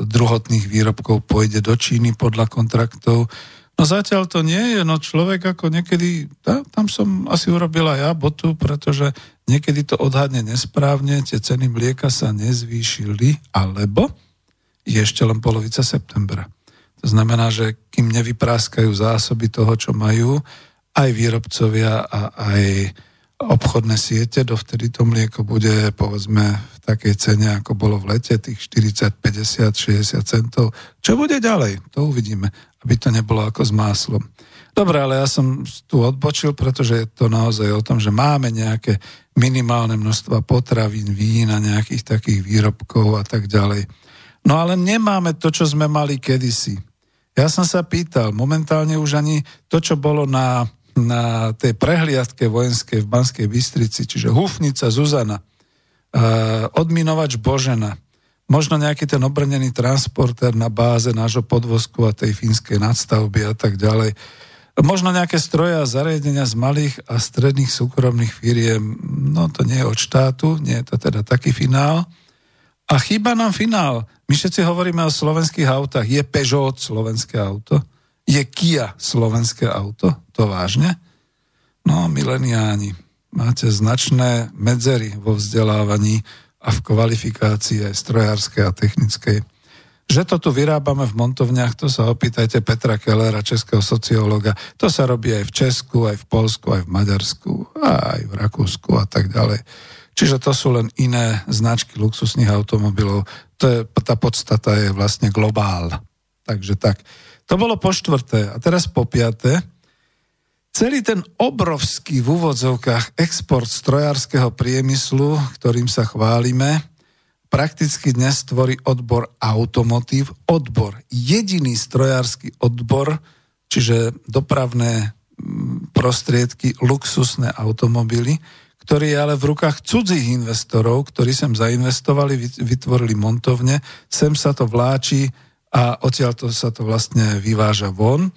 druhotných výrobkov pôjde do Číny podľa kontraktov. No zatiaľ to nie je, no človek ako niekedy, tá, tam som asi urobila ja botu, pretože niekedy to odhadne nesprávne, tie ceny mlieka sa nezvýšili, alebo je ešte len polovica septembra. To znamená, že kým nevypráskajú zásoby toho, čo majú, aj výrobcovia a aj obchodné siete, dovtedy to mlieko bude povedzme v takej cene, ako bolo v lete, tých 40, 50, 60 centov. Čo bude ďalej? To uvidíme, aby to nebolo ako s máslom. Dobre, ale ja som tu odbočil, pretože je to naozaj o tom, že máme nejaké minimálne množstva potravín, vína, nejakých takých výrobkov a tak ďalej. No ale nemáme to, čo sme mali kedysi. Ja som sa pýtal, momentálne už ani to, čo bolo na na tej prehliadke vojenskej v Banskej Bystrici, čiže Hufnica Zuzana, odminovač Božena, možno nejaký ten obrnený transporter na báze nášho podvozku a tej fínskej nadstavby a tak ďalej. Možno nejaké stroje a zariadenia z malých a stredných súkromných firiem, no to nie je od štátu, nie je to teda taký finál. A chýba nám finál. My všetci hovoríme o slovenských autách. Je Peugeot slovenské auto? Je Kia slovenské auto? To vážne? No, mileniáni, máte značné medzery vo vzdelávaní a v kvalifikácii aj strojárskej a technickej. Že to tu vyrábame v montovniach, to sa opýtajte Petra Kellera, českého sociológa. To sa robí aj v Česku, aj v Polsku, aj v Maďarsku, aj v Rakúsku a tak ďalej. Čiže to sú len iné značky luxusných automobilov. To je, tá podstata je vlastne globál. Takže tak. To bolo po štvrté. A teraz po piaté. Celý ten obrovský v úvodzovkách export strojárskeho priemyslu, ktorým sa chválime, prakticky dnes tvorí odbor automotív. Odbor, jediný strojársky odbor, čiže dopravné mm, prostriedky, luxusné automobily, ktorý je ale v rukách cudzích investorov, ktorí sem zainvestovali, vytvorili montovne, sem sa to vláči a odtiaľ to sa to vlastne vyváža von.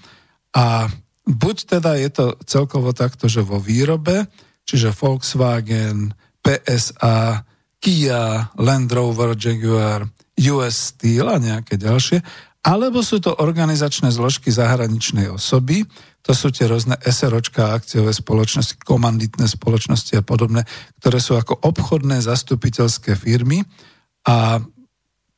A buď teda je to celkovo takto, že vo výrobe, čiže Volkswagen, PSA, Kia, Land Rover, Jaguar, US Steel a nejaké ďalšie, alebo sú to organizačné zložky zahraničnej osoby, to sú tie rôzne SROčka, akciové spoločnosti, komanditné spoločnosti a podobné, ktoré sú ako obchodné zastupiteľské firmy a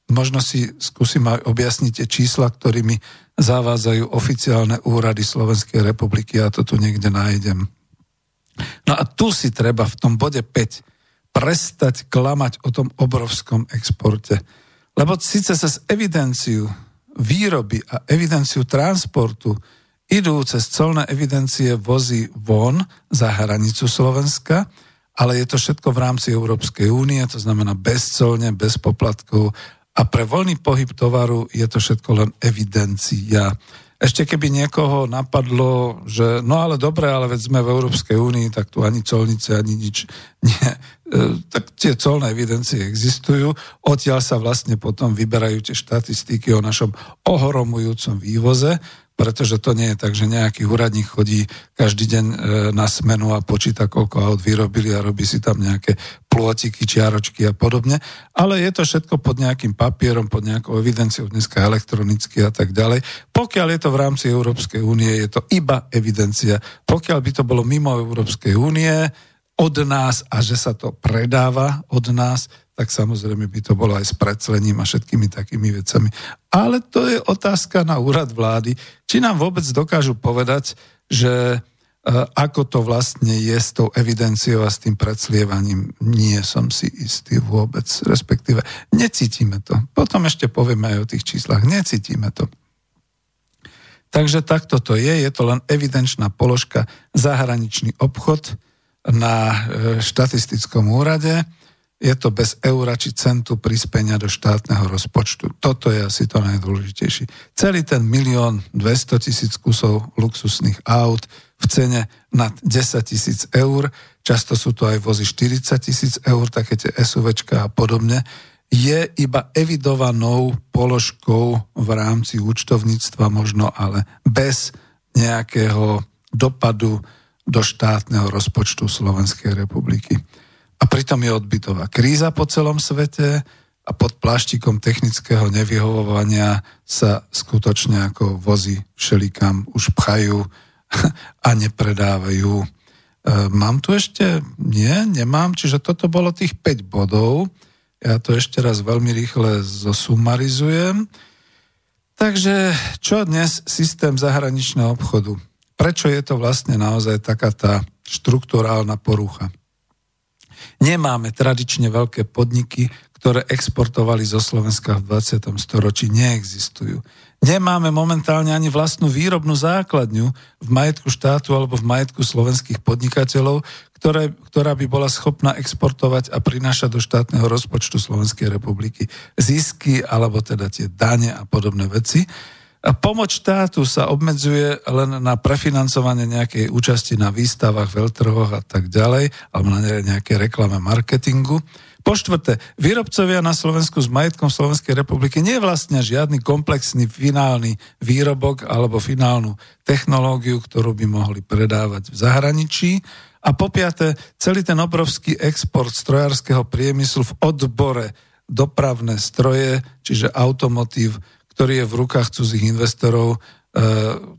možno si skúsim aj objasniť tie čísla, ktorými zavádzajú oficiálne úrady Slovenskej republiky. Ja to tu niekde nájdem. No a tu si treba v tom bode 5 prestať klamať o tom obrovskom exporte. Lebo síce sa z evidenciu výroby a evidenciu transportu idú cez colné evidencie vozy von za hranicu Slovenska, ale je to všetko v rámci Európskej únie, to znamená bezcolne, bez poplatkov a pre voľný pohyb tovaru je to všetko len evidencia. Ešte keby niekoho napadlo, že no ale dobre, ale veď sme v Európskej únii, tak tu ani colnice, ani nič nie. E, tak tie colné evidencie existujú. Odtiaľ sa vlastne potom vyberajú tie štatistiky o našom ohromujúcom vývoze pretože to nie je tak, že nejaký úradník chodí každý deň e, na smenu a počíta, koľko aut vyrobili a robí si tam nejaké plôtiky, čiaročky a podobne, ale je to všetko pod nejakým papierom, pod nejakou evidenciou, dneska elektronicky a tak ďalej. Pokiaľ je to v rámci Európskej únie, je to iba evidencia. Pokiaľ by to bolo mimo Európskej únie, od nás a že sa to predáva od nás, tak samozrejme by to bolo aj s predclením a všetkými takými vecami. Ale to je otázka na úrad vlády, či nám vôbec dokážu povedať, že e, ako to vlastne je s tou evidenciou a s tým predslievaním, nie som si istý vôbec, respektíve necítime to. Potom ešte povieme aj o tých číslach, necítime to. Takže takto to je, je to len evidenčná položka zahraničný obchod na e, štatistickom úrade je to bez eura či centu prispenia do štátneho rozpočtu. Toto je asi to najdôležitejšie. Celý ten milión 200 tisíc kusov luxusných aut v cene nad 10 tisíc eur, často sú to aj vozy 40 tisíc eur, také tie SUVčka a podobne, je iba evidovanou položkou v rámci účtovníctva možno, ale bez nejakého dopadu do štátneho rozpočtu Slovenskej republiky. A pritom je odbytová kríza po celom svete a pod pláštikom technického nevyhovovania sa skutočne ako vozy všelikam už pchajú a nepredávajú. E, mám tu ešte? Nie, nemám. Čiže toto bolo tých 5 bodov. Ja to ešte raz veľmi rýchle zosumarizujem. Takže čo dnes systém zahraničného obchodu? Prečo je to vlastne naozaj taká tá štruktúrálna porucha? Nemáme tradične veľké podniky, ktoré exportovali zo Slovenska v 20. storočí, neexistujú. Nemáme momentálne ani vlastnú výrobnú základňu v majetku štátu alebo v majetku slovenských podnikateľov, ktoré, ktorá by bola schopná exportovať a prinášať do štátneho rozpočtu Slovenskej republiky zisky alebo teda tie dane a podobné veci. Pomoc štátu sa obmedzuje len na prefinancovanie nejakej účasti na výstavách, veľtrhoch a tak ďalej, alebo na nejaké reklame marketingu. Po štvrté, výrobcovia na Slovensku s majetkom Slovenskej republiky nie vlastne žiadny komplexný finálny výrobok alebo finálnu technológiu, ktorú by mohli predávať v zahraničí. A po piaté, celý ten obrovský export strojárskeho priemyslu v odbore dopravné stroje, čiže automotív, ktorý je v rukách cudzích investorov. E,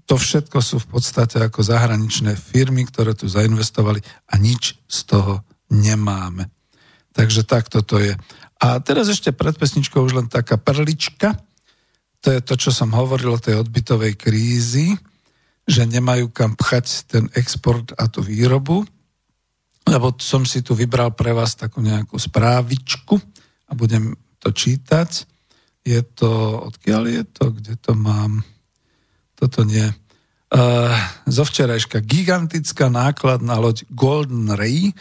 to všetko sú v podstate ako zahraničné firmy, ktoré tu zainvestovali a nič z toho nemáme. Takže takto to je. A teraz ešte pred pesničkou už len taká perlička. To je to, čo som hovoril o tej odbytovej krízi, že nemajú kam pchať ten export a tú výrobu. Lebo som si tu vybral pre vás takú nejakú správičku a budem to čítať. Je to, odkiaľ je to, kde to mám? Toto nie. Uh, zo včerajška gigantická nákladná loď Golden Ray,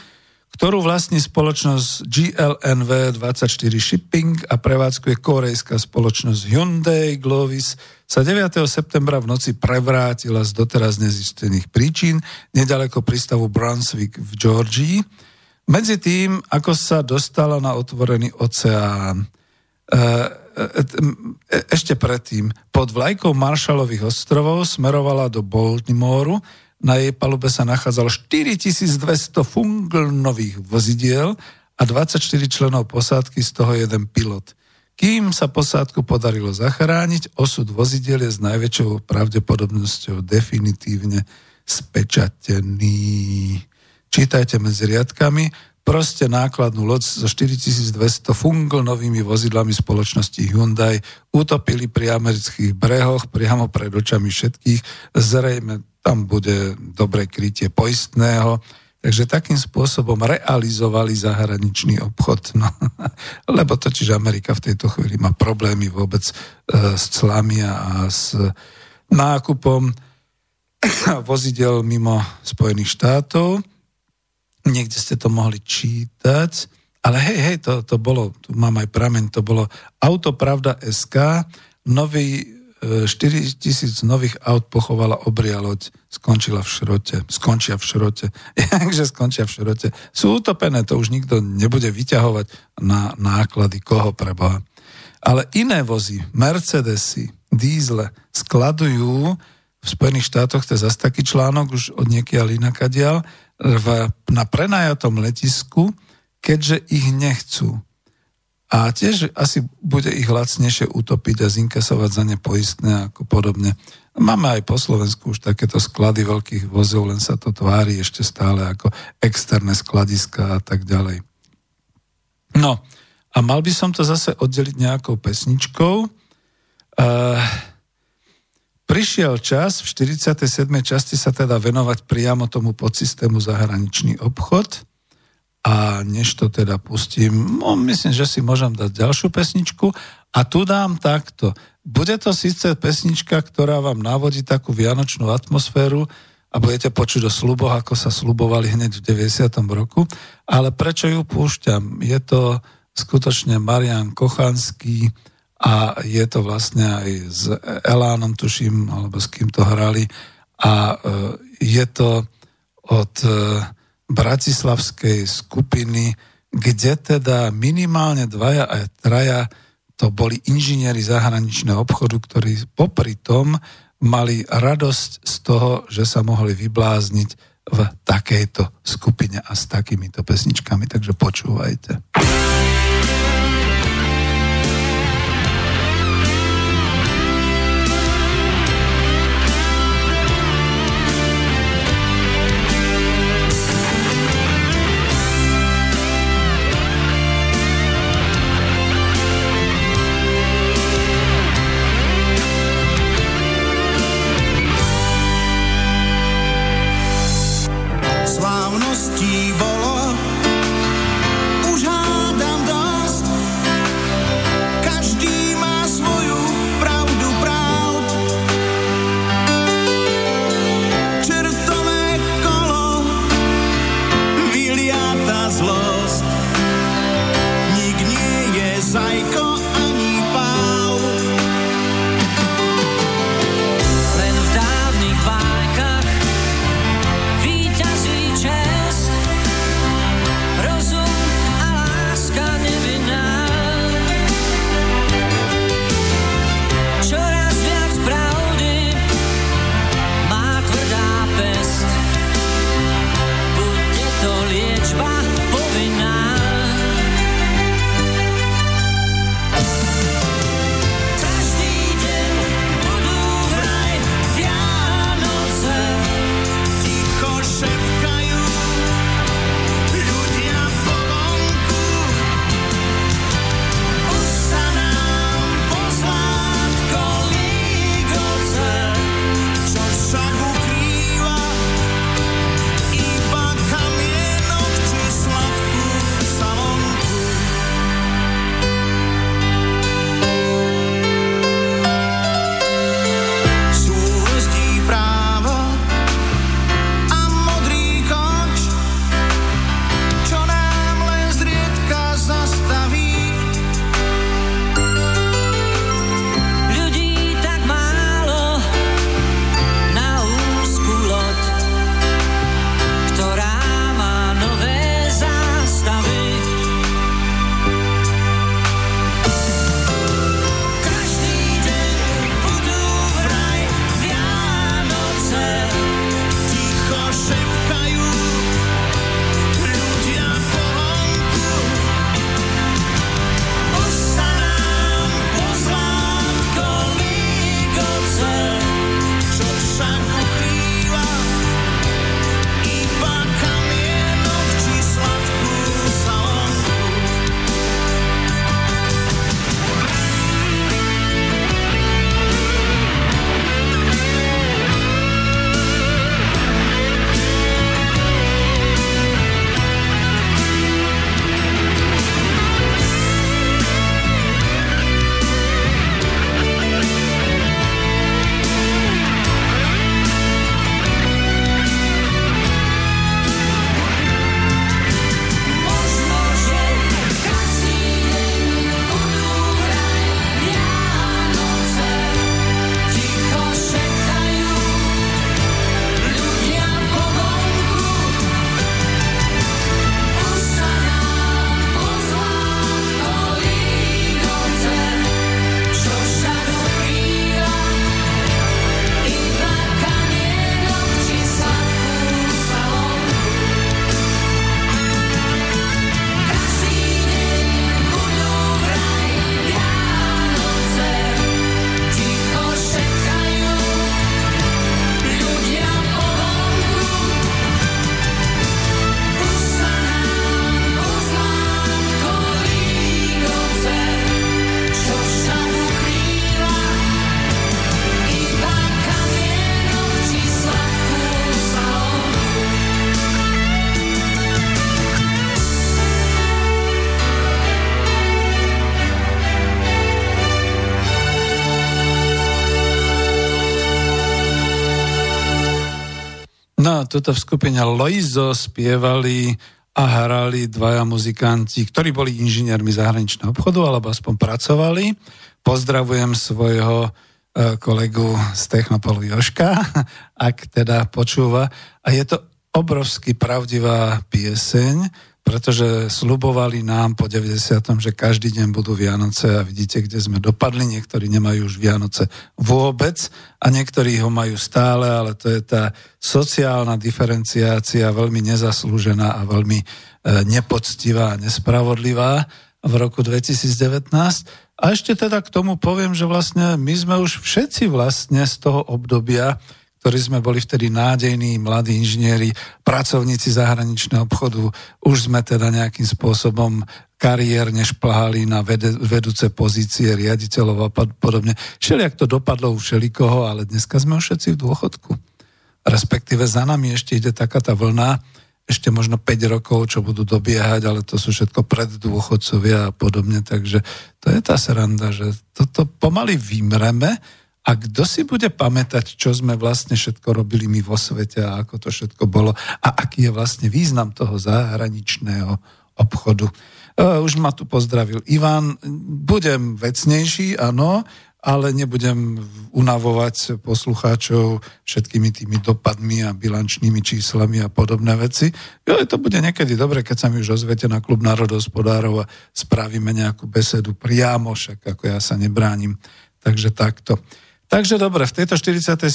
ktorú vlastní spoločnosť GLNV 24 Shipping a prevádzkuje korejská spoločnosť Hyundai Glovis, sa 9. septembra v noci prevrátila z doteraz nezistených príčin nedaleko prístavu Brunswick v Georgii. Medzi tým, ako sa dostala na otvorený oceán. Uh, E, e, ešte predtým pod vlajkou Marshallových ostrovov smerovala do Baltimoru. Na jej palube sa nachádzalo 4200 funglnových vozidiel a 24 členov posádky, z toho jeden pilot. Kým sa posádku podarilo zachrániť, osud vozidiel je s najväčšou pravdepodobnosťou definitívne spečatený. Čítajte medzi riadkami, proste nákladnú loď so 4200 fungl novými vozidlami spoločnosti Hyundai utopili pri amerických brehoch priamo pred očami všetkých. Zrejme tam bude dobré krytie poistného. Takže takým spôsobom realizovali zahraničný obchod. No, lebo totiž Amerika v tejto chvíli má problémy vôbec e, s clami a s nákupom vozidel mimo Spojených štátov niekde ste to mohli čítať, ale hej, hej, to, to bolo, tu mám aj prameň, to bolo Autopravda SK, nový 4 e, tisíc nových aut pochovala obria loď, skončila v šrote, skončia v šrote. Jakže skončia v šrote? Sú utopené, to už nikto nebude vyťahovať na náklady, koho preboha. Ale iné vozy, Mercedesy, dízle, skladujú v Spojených štátoch, to je zase taký článok už od niekiaľ inakadiaľ, v, na prenajatom letisku, keďže ich nechcú. A tiež asi bude ich lacnejšie utopiť a zinkasovať za ne poistné ako podobne. Máme aj po Slovensku už takéto sklady veľkých vozov, len sa to tvári ešte stále ako externé skladiska a tak ďalej. No, a mal by som to zase oddeliť nejakou pesničkou. Uh, Prišiel čas, v 47. časti sa teda venovať priamo tomu podsystému zahraničný obchod a než to teda pustím, no, myslím, že si môžem dať ďalšiu pesničku a tu dám takto. Bude to síce pesnička, ktorá vám navodí takú vianočnú atmosféru a budete počuť o sluboch, ako sa slubovali hneď v 90. roku, ale prečo ju púšťam? Je to skutočne Marian Kochanský, a je to vlastne aj s Elánom, tuším, alebo s kým to hrali a e, je to od e, bratislavskej skupiny, kde teda minimálne dvaja a traja to boli inžinieri zahraničného obchodu, ktorí popri tom mali radosť z toho, že sa mohli vyblázniť v takejto skupine a s takýmito pesničkami, takže počúvajte. Tuto v skupine Loizo spievali a hrali dvaja muzikanti, ktorí boli inžiniermi zahraničného obchodu, alebo aspoň pracovali. Pozdravujem svojho e, kolegu z Technopolu Joška, ak teda počúva. A je to obrovsky pravdivá pieseň, pretože slubovali nám po 90. že každý deň budú Vianoce a vidíte, kde sme dopadli. Niektorí nemajú už Vianoce vôbec a niektorí ho majú stále, ale to je tá sociálna diferenciácia veľmi nezaslúžená a veľmi e, nepoctivá a nespravodlivá v roku 2019. A ešte teda k tomu poviem, že vlastne my sme už všetci vlastne z toho obdobia, ktorí sme boli vtedy nádejní, mladí inžinieri, pracovníci zahraničného obchodu, už sme teda nejakým spôsobom kariérne šplhali na vedúce pozície riaditeľov a podobne. Všelijak to dopadlo u všelikoho, ale dneska sme už všetci v dôchodku. Respektíve za nami ešte ide taká tá vlna, ešte možno 5 rokov, čo budú dobiehať, ale to sú všetko preddôchodcovia a podobne, takže to je tá sranda, že toto pomaly vymreme, a kto si bude pamätať, čo sme vlastne všetko robili my vo svete a ako to všetko bolo a aký je vlastne význam toho zahraničného obchodu. Uh, už ma tu pozdravil Ivan. Budem vecnejší, áno, ale nebudem unavovať poslucháčov všetkými tými dopadmi a bilančnými číslami a podobné veci. Jo, to bude niekedy dobre, keď sa mi už ozvete na klub národospodárov a spravíme nejakú besedu priamo, však ako ja sa nebránim. Takže takto. Takže dobre, v tejto 47.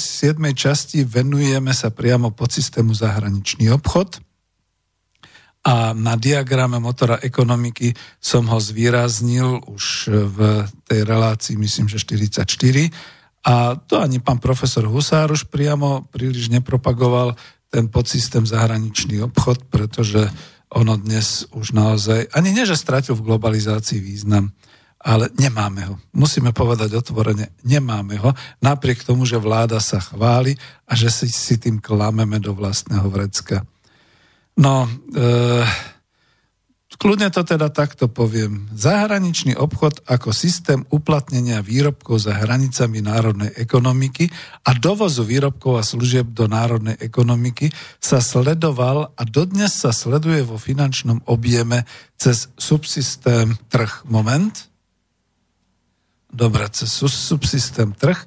časti venujeme sa priamo pod systému zahraničný obchod a na diagrame motora ekonomiky som ho zvýraznil už v tej relácii, myslím, že 44. A to ani pán profesor Husár už priamo príliš nepropagoval ten podsystém zahraničný obchod, pretože ono dnes už naozaj, ani nie, že stratil v globalizácii význam, ale nemáme ho. Musíme povedať otvorene, nemáme ho, napriek tomu, že vláda sa chváli a že si, si tým klameme do vlastného vrecka. No, e, kľudne to teda takto poviem. Zahraničný obchod ako systém uplatnenia výrobkov za hranicami národnej ekonomiky a dovozu výrobkov a služieb do národnej ekonomiky sa sledoval a dodnes sa sleduje vo finančnom objeme cez subsystém trh. Moment dobre cez subsystém trh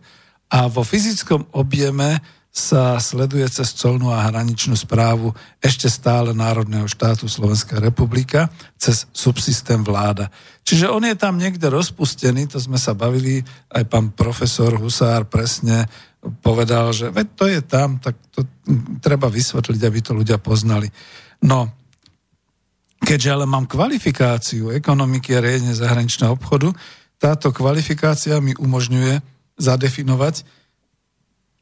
a vo fyzickom objeme sa sleduje cez colnú a hraničnú správu ešte stále Národného štátu Slovenská republika cez subsystém vláda. Čiže on je tam niekde rozpustený, to sme sa bavili, aj pán profesor Husár presne povedal, že veď to je tam, tak to treba vysvetliť, aby to ľudia poznali. No, keďže ale mám kvalifikáciu ekonomiky a riadenie zahraničného obchodu, táto kvalifikácia mi umožňuje zadefinovať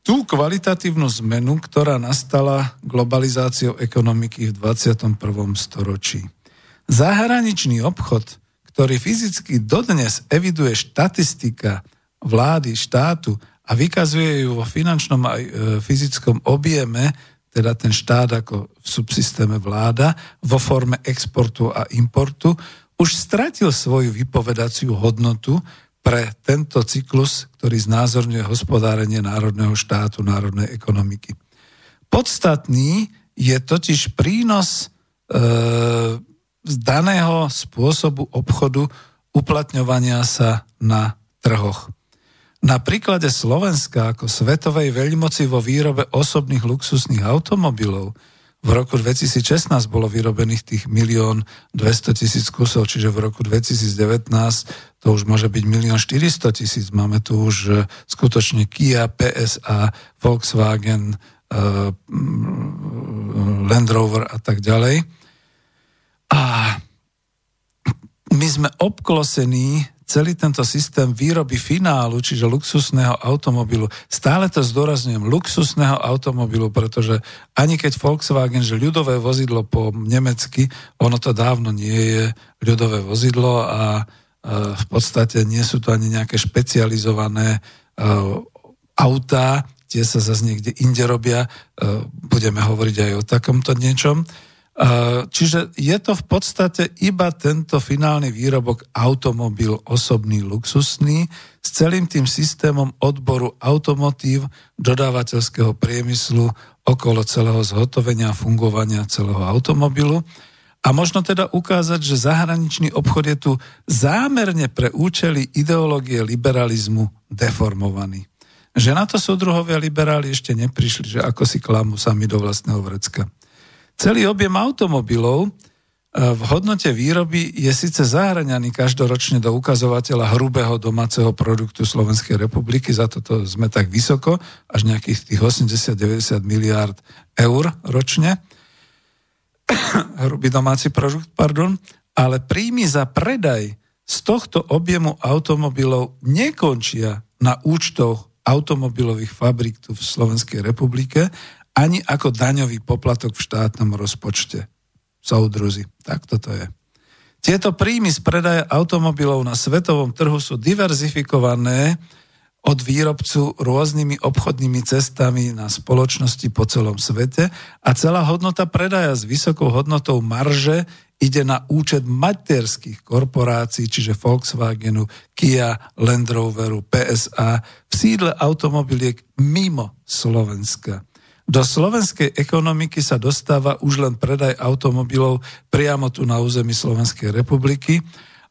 tú kvalitatívnu zmenu, ktorá nastala globalizáciou ekonomiky v 21. storočí. Zahraničný obchod, ktorý fyzicky dodnes eviduje štatistika vlády, štátu a vykazuje ju vo finančnom aj e, fyzickom objeme, teda ten štát ako v subsystéme vláda, vo forme exportu a importu, už stratil svoju vypovedaciu hodnotu pre tento cyklus, ktorý znázorňuje hospodárenie národného štátu, národnej ekonomiky. Podstatný je totiž prínos e, daného spôsobu obchodu uplatňovania sa na trhoch. Na príklade Slovenska ako svetovej veľmoci vo výrobe osobných luxusných automobilov v roku 2016 bolo vyrobených tých milión 200 tisíc kusov, čiže v roku 2019 to už môže byť milión 400 tisíc. Máme tu už e, skutočne Kia, PSA, Volkswagen, uh, Land Rover a tak ďalej. A my sme obklosení celý tento systém výroby finálu, čiže luxusného automobilu, stále to zdôrazňujem, luxusného automobilu, pretože ani keď Volkswagen, že ľudové vozidlo po nemecky, ono to dávno nie je ľudové vozidlo a v podstate nie sú to ani nejaké špecializované autá, tie sa zase niekde inde robia, budeme hovoriť aj o takomto niečom, Čiže je to v podstate iba tento finálny výrobok automobil osobný, luxusný, s celým tým systémom odboru automotív dodávateľského priemyslu okolo celého zhotovenia a fungovania celého automobilu. A možno teda ukázať, že zahraničný obchod je tu zámerne pre účely ideológie liberalizmu deformovaný. Že na to súdruhovia liberáli ešte neprišli, že ako si klamú sami do vlastného vrecka. Celý objem automobilov e, v hodnote výroby je síce zahraňaný každoročne do ukazovateľa hrubého domáceho produktu Slovenskej republiky, za toto sme tak vysoko, až nejakých tých 80-90 miliárd eur ročne, hrubý domáci produkt, pardon, ale príjmy za predaj z tohto objemu automobilov nekončia na účtoch automobilových fabrík tu v Slovenskej republike, ani ako daňový poplatok v štátnom rozpočte. Soudruzi, tak toto je. Tieto príjmy z predaja automobilov na svetovom trhu sú diverzifikované od výrobcu rôznymi obchodnými cestami na spoločnosti po celom svete a celá hodnota predaja s vysokou hodnotou marže ide na účet materských korporácií, čiže Volkswagenu, Kia, Land Roveru, PSA v sídle automobiliek mimo Slovenska. Do slovenskej ekonomiky sa dostáva už len predaj automobilov priamo tu na území Slovenskej republiky.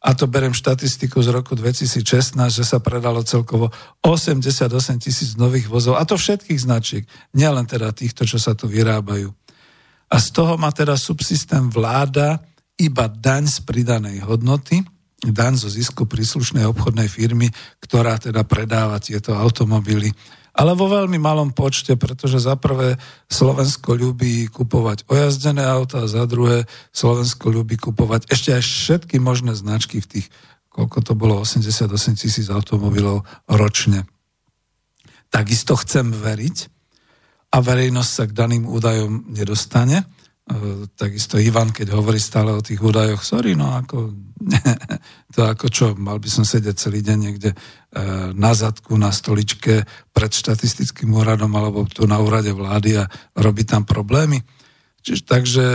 A to berem štatistiku z roku 2016, že sa predalo celkovo 88 tisíc nových vozov, a to všetkých značiek, nielen teda týchto, čo sa tu vyrábajú. A z toho má teda subsystém vláda iba daň z pridanej hodnoty, daň zo zisku príslušnej obchodnej firmy, ktorá teda predáva tieto automobily ale vo veľmi malom počte, pretože za prvé Slovensko ľubí kupovať ojazdené auta a za druhé Slovensko ľubí kupovať ešte aj všetky možné značky v tých, koľko to bolo, 88 tisíc automobilov ročne. Takisto chcem veriť a verejnosť sa k daným údajom nedostane, takisto Ivan, keď hovorí stále o tých údajoch, sorry, no ako, to ako čo, mal by som sedieť celý deň niekde e, na zadku, na stoličke pred štatistickým úradom alebo tu na úrade vlády a robiť tam problémy. Čiže, takže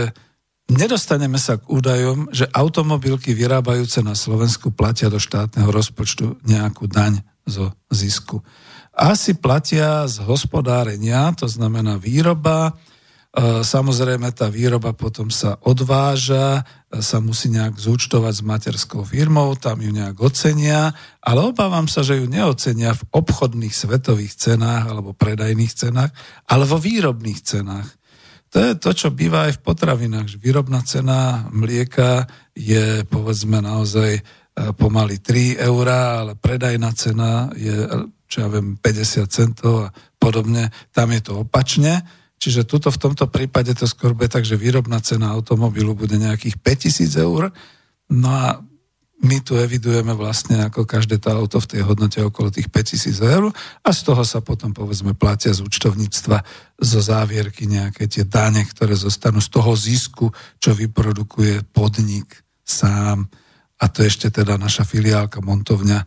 nedostaneme sa k údajom, že automobilky vyrábajúce na Slovensku platia do štátneho rozpočtu nejakú daň zo zisku. Asi platia z hospodárenia, to znamená výroba, E, samozrejme, tá výroba potom sa odváža, e, sa musí nejak zúčtovať s materskou firmou, tam ju nejak ocenia, ale obávam sa, že ju neocenia v obchodných svetových cenách alebo predajných cenách, ale vo výrobných cenách. To je to, čo býva aj v potravinách, výrobná cena mlieka je povedzme naozaj e, pomaly 3 eurá, ale predajná cena je, čo ja viem, 50 centov a podobne. Tam je to opačne. Čiže tuto v tomto prípade to skôr bude tak, že výrobná cena automobilu bude nejakých 5000 eur, no a my tu evidujeme vlastne ako každé to auto v tej hodnote okolo tých 5000 eur a z toho sa potom povedzme platia z účtovníctva zo závierky nejaké tie dane, ktoré zostanú z toho zisku, čo vyprodukuje podnik sám. A to ešte teda naša filiálka montovňa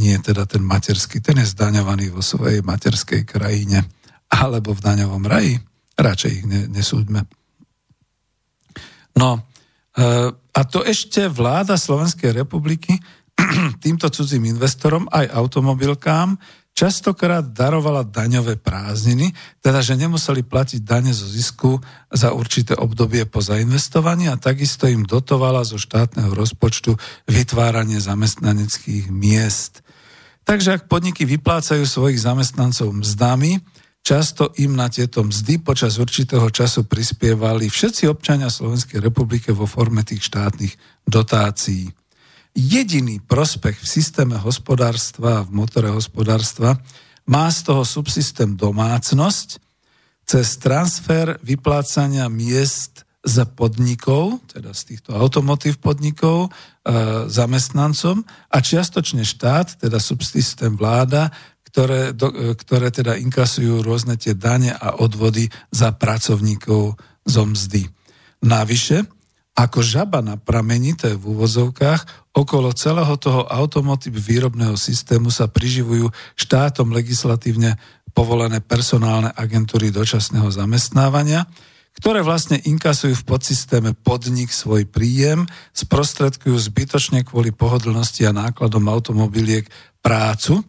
nie teda ten materský, ten je zdaňovaný vo svojej materskej krajine alebo v daňovom raji. Radšej ich ne, nesúďme. No, e, a to ešte vláda Slovenskej republiky týmto cudzím investorom aj automobilkám častokrát darovala daňové prázdniny, teda že nemuseli platiť dane zo zisku za určité obdobie po zainvestovaní a takisto im dotovala zo štátneho rozpočtu vytváranie zamestnaneckých miest. Takže ak podniky vyplácajú svojich zamestnancov mzdami, Často im na tieto mzdy počas určitého času prispievali všetci občania Slovenskej republiky vo forme tých štátnych dotácií. Jediný prospech v systéme hospodárstva a v motore hospodárstva má z toho subsystém domácnosť cez transfer vyplácania miest z podnikov, teda z týchto automotív podnikov, e, zamestnancom a čiastočne štát, teda subsystém vláda, ktoré, do, e, ktoré teda inkasujú rôzne tie dane a odvody za pracovníkov zo mzdy. Navyše, ako žaba na pramení, to je v úvozovkách, okolo celého toho automotív výrobného systému sa priživujú štátom legislatívne povolené personálne agentúry dočasného zamestnávania, ktoré vlastne inkasujú v podsystéme podnik svoj príjem, sprostredkujú zbytočne kvôli pohodlnosti a nákladom automobiliek prácu,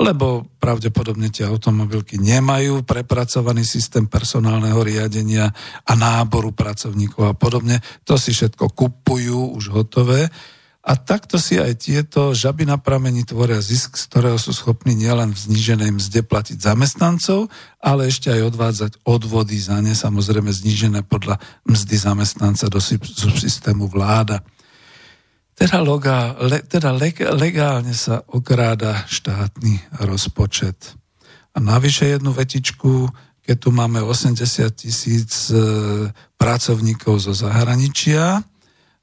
lebo pravdepodobne tie automobilky nemajú prepracovaný systém personálneho riadenia a náboru pracovníkov a podobne. To si všetko kupujú už hotové. A takto si aj tieto žaby na pramení tvoria zisk, z ktorého sú schopní nielen v zníženej mzde platiť zamestnancov, ale ešte aj odvádzať odvody za ne, samozrejme znížené podľa mzdy zamestnanca do systému vláda. Teda, loga, le, teda leg, legálne sa okráda štátny rozpočet. A navyše jednu vetičku, keď tu máme 80 tisíc e, pracovníkov zo zahraničia,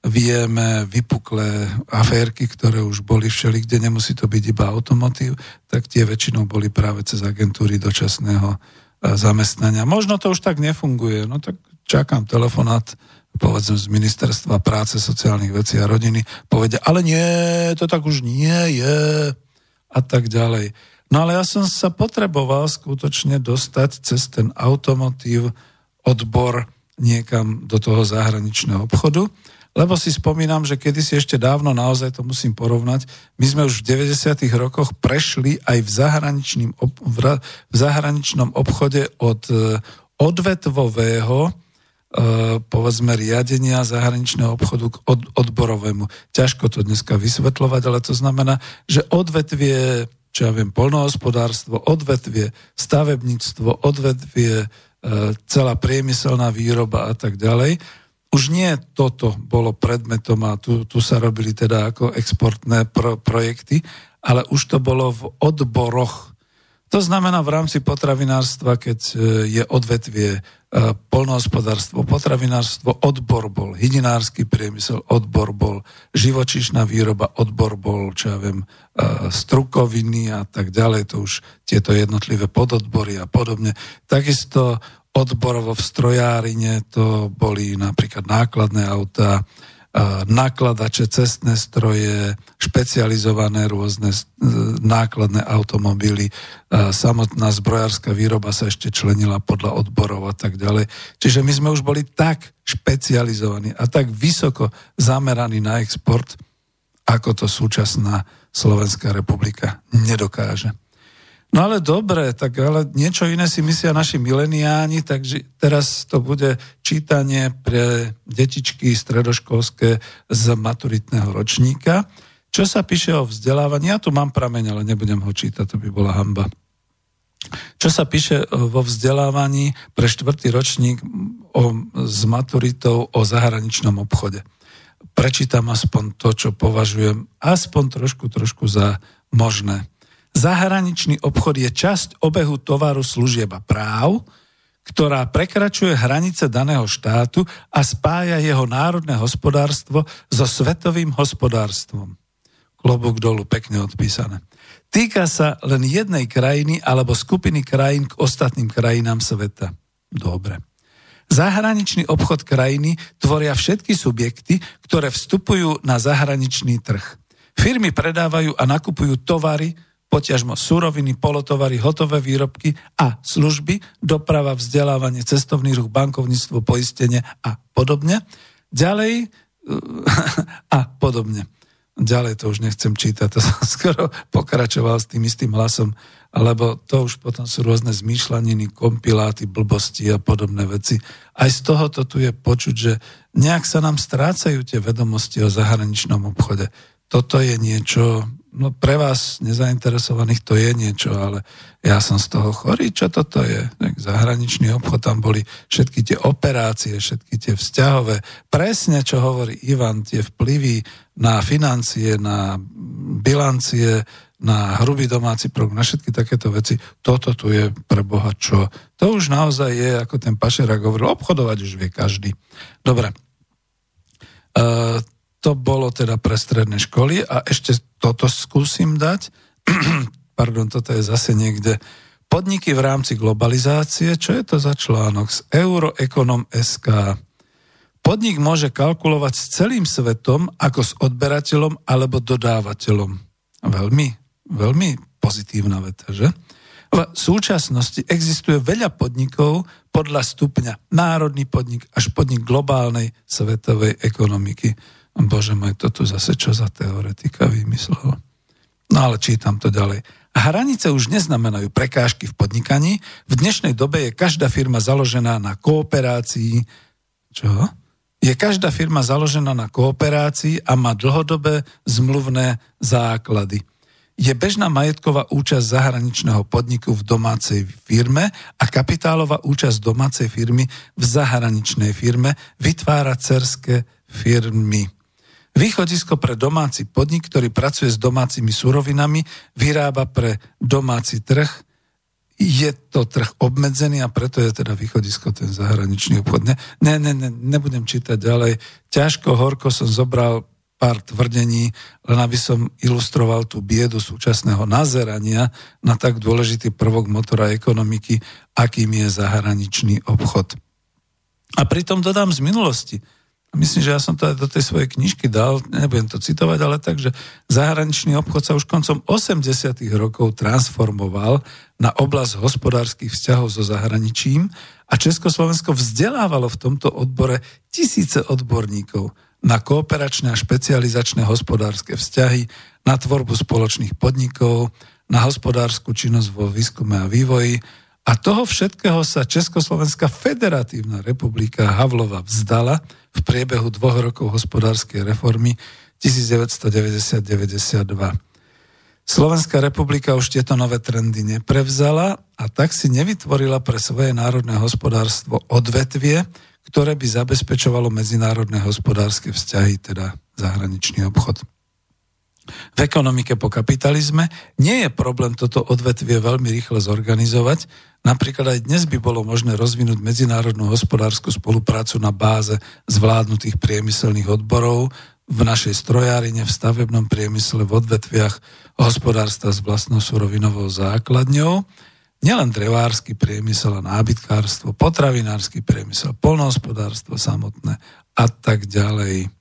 vieme vypuklé aférky, ktoré už boli všeli, kde nemusí to byť iba automotív, tak tie väčšinou boli práve cez agentúry dočasného e, zamestnania. Možno to už tak nefunguje, no tak čakám telefonát povedzme z ministerstva práce, sociálnych vecí a rodiny, povedia, ale nie, to tak už nie je a tak ďalej. No ale ja som sa potreboval skutočne dostať cez ten automotív odbor niekam do toho zahraničného obchodu, lebo si spomínam, že kedysi ešte dávno, naozaj to musím porovnať, my sme už v 90. rokoch prešli aj v, zahraničným, v zahraničnom obchode od e, odvetvového povedzme riadenia zahraničného obchodu k od, odborovému. Ťažko to dneska vysvetľovať, ale to znamená, že odvetvie, čo ja viem, polnohospodárstvo, odvetvie, stavebníctvo, odvetvie, e, celá priemyselná výroba a tak ďalej. Už nie toto bolo predmetom a tu, tu sa robili teda ako exportné pro, projekty, ale už to bolo v odboroch to znamená v rámci potravinárstva, keď e, je odvetvie e, polnohospodárstvo, potravinárstvo, odbor bol, hydinársky priemysel, odbor bol, živočišná výroba, odbor bol, čo ja viem, e, strukoviny a tak ďalej, to už tieto jednotlivé pododbory a podobne. Takisto odborovo v strojárine to boli napríklad nákladné autá, nakladače, cestné stroje, špecializované rôzne nákladné automobily, samotná zbrojárska výroba sa ešte členila podľa odborov a tak ďalej. Čiže my sme už boli tak špecializovaní a tak vysoko zameraní na export, ako to súčasná Slovenská republika nedokáže. No ale dobre, tak ale niečo iné si myslia naši mileniáni, takže teraz to bude čítanie pre detičky stredoškolské z maturitného ročníka. Čo sa píše o vzdelávaní? Ja tu mám prameň, ale nebudem ho čítať, to by bola hamba. Čo sa píše vo vzdelávaní pre štvrtý ročník o, s maturitou o zahraničnom obchode? Prečítam aspoň to, čo považujem aspoň trošku, trošku za možné. Zahraničný obchod je časť obehu tovaru služieb práv, ktorá prekračuje hranice daného štátu a spája jeho národné hospodárstvo so svetovým hospodárstvom. Klobúk dolu, pekne odpísané. Týka sa len jednej krajiny alebo skupiny krajín k ostatným krajinám sveta. Dobre. Zahraničný obchod krajiny tvoria všetky subjekty, ktoré vstupujú na zahraničný trh. Firmy predávajú a nakupujú tovary, poťažmo suroviny, polotovary, hotové výrobky a služby, doprava, vzdelávanie, cestovný ruch, bankovníctvo, poistenie a podobne. Ďalej a podobne. Ďalej to už nechcem čítať, to som skoro pokračoval s tým istým hlasom, lebo to už potom sú rôzne zmýšľaniny, kompiláty, blbosti a podobné veci. Aj z tohoto tu je počuť, že nejak sa nám strácajú tie vedomosti o zahraničnom obchode. Toto je niečo, no pre vás nezainteresovaných to je niečo, ale ja som z toho chorý, čo toto je? Zahraničný obchod, tam boli všetky tie operácie, všetky tie vzťahové, presne čo hovorí Ivan, tie vplyvy na financie, na bilancie, na hrubý domáci produkt, na všetky takéto veci. Toto tu je pre Boha čo? To už naozaj je, ako ten Pašerak hovoril, obchodovať už vie každý. Dobre. Uh, to bolo teda pre stredné školy a ešte toto skúsim dať. Pardon, toto je zase niekde. Podniky v rámci globalizácie, čo je to za článok z Euroeconom SK. Podnik môže kalkulovať s celým svetom ako s odberateľom alebo dodávateľom. Veľmi, veľmi pozitívna veta, že? V súčasnosti existuje veľa podnikov podľa stupňa národný podnik až podnik globálnej svetovej ekonomiky. Bože môj, to tu zase čo za teoretika vymyslel. No ale čítam to ďalej. Hranice už neznamenajú prekážky v podnikaní. V dnešnej dobe je každá firma založená na kooperácii. Čo? Je každá firma založená na kooperácii a má dlhodobé zmluvné základy. Je bežná majetková účasť zahraničného podniku v domácej firme a kapitálová účasť domácej firmy v zahraničnej firme vytvára cerské firmy. Východisko pre domáci podnik, ktorý pracuje s domácimi surovinami, vyrába pre domáci trh. Je to trh obmedzený a preto je teda východisko ten zahraničný obchod. Ne, ne, ne, ne nebudem čítať ďalej. Ťažko, horko som zobral pár tvrdení, len aby som ilustroval tú biedu súčasného nazerania na tak dôležitý prvok motora ekonomiky, akým je zahraničný obchod. A pritom dodám z minulosti – Myslím, že ja som to aj do tej svojej knižky dal, nebudem to citovať, ale tak, že zahraničný obchod sa už koncom 80. rokov transformoval na oblasť hospodárskych vzťahov so zahraničím a Československo vzdelávalo v tomto odbore tisíce odborníkov na kooperačné a špecializačné hospodárske vzťahy, na tvorbu spoločných podnikov, na hospodárskú činnosť vo výskume a vývoji, a toho všetkého sa Československá federatívna republika Havlova vzdala v priebehu dvoch rokov hospodárskej reformy 1990-92. Slovenská republika už tieto nové trendy neprevzala a tak si nevytvorila pre svoje národné hospodárstvo odvetvie, ktoré by zabezpečovalo medzinárodné hospodárske vzťahy, teda zahraničný obchod. V ekonomike po kapitalizme nie je problém toto odvetvie veľmi rýchle zorganizovať. Napríklad aj dnes by bolo možné rozvinúť medzinárodnú hospodárskú spoluprácu na báze zvládnutých priemyselných odborov v našej strojárine, v stavebnom priemysle, v odvetviach hospodárstva s vlastnou surovinovou základňou. Nielen drevársky priemysel a nábytkárstvo, potravinársky priemysel, polnohospodárstvo samotné a tak ďalej.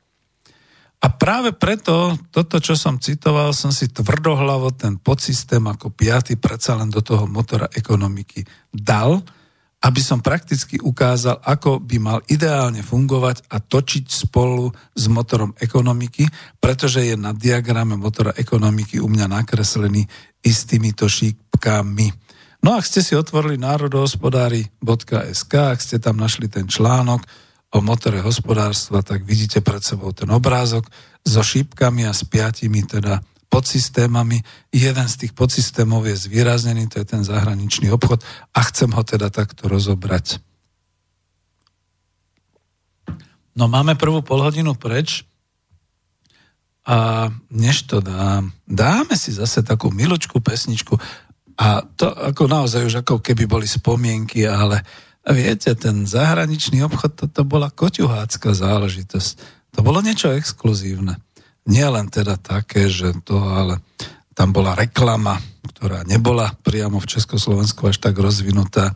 A práve preto, toto, čo som citoval, som si tvrdohlavo ten podsystém ako piaty predsa len do toho motora ekonomiky dal, aby som prakticky ukázal, ako by mal ideálne fungovať a točiť spolu s motorom ekonomiky, pretože je na diagrame motora ekonomiky u mňa nakreslený istýmito šípkami. No a ste si otvorili národohospodári.sk, ak ste tam našli ten článok, o motore hospodárstva, tak vidíte pred sebou ten obrázok so šípkami a s piatimi teda podsystémami. Jeden z tých podsystémov je zvýraznený, to je ten zahraničný obchod a chcem ho teda takto rozobrať. No máme prvú polhodinu preč a než to dám, dáme si zase takú miločku pesničku a to ako naozaj už ako keby boli spomienky, ale viete, ten zahraničný obchod, toto bola koťuhácka záležitosť. To bolo niečo exkluzívne. Nie len teda také, že to, ale tam bola reklama, ktorá nebola priamo v Československu až tak rozvinutá.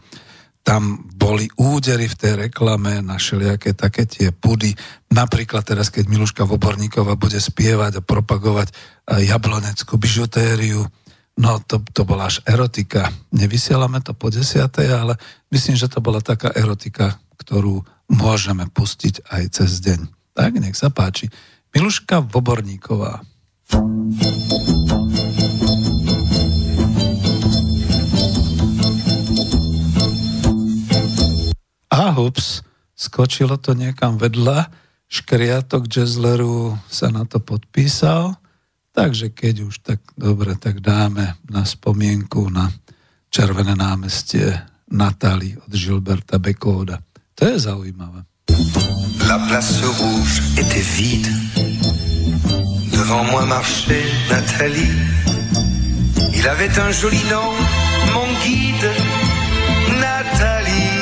Tam boli údery v tej reklame na všelijaké také tie pudy. Napríklad teraz, keď Miluška Voborníková bude spievať a propagovať jabloneckú bižutériu, No to, to bola až erotika. Nevysielame to po desiatej, ale myslím, že to bola taká erotika, ktorú môžeme pustiť aj cez deň. Tak, nech sa páči. Miluška Voborníková. A hups, skočilo to niekam vedľa, škriatok jazzleru sa na to podpísal Takže keď už tak dobre, tak dáme na spomienku na Červené námestie Natali od Gilberta Bekóda. To je zaujímavé. La place rouge était vide. Devant moi marchait Nathalie. Il avait un joli nom, mon guide, Nathalie.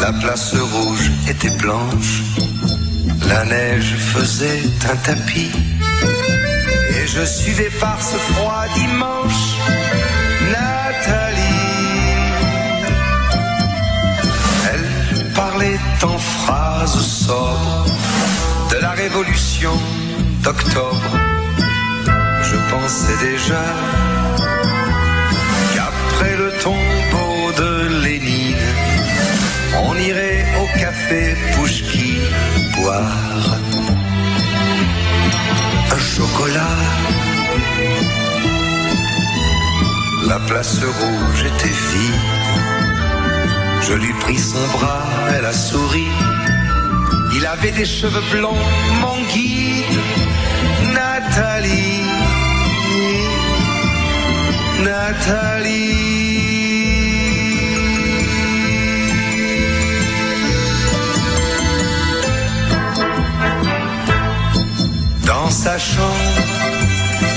La place rouge était blanche La neige faisait un tapis et je suivais par ce froid dimanche Nathalie. Elle parlait en phrases sobres de la révolution d'octobre. Je pensais déjà qu'après le tombeau de Lénine, on irait au café un chocolat. La place rouge était vide. Je lui pris son bras, elle a souri. Il avait des cheveux blancs, mon guide, Nathalie. Nathalie. Dans sa chambre,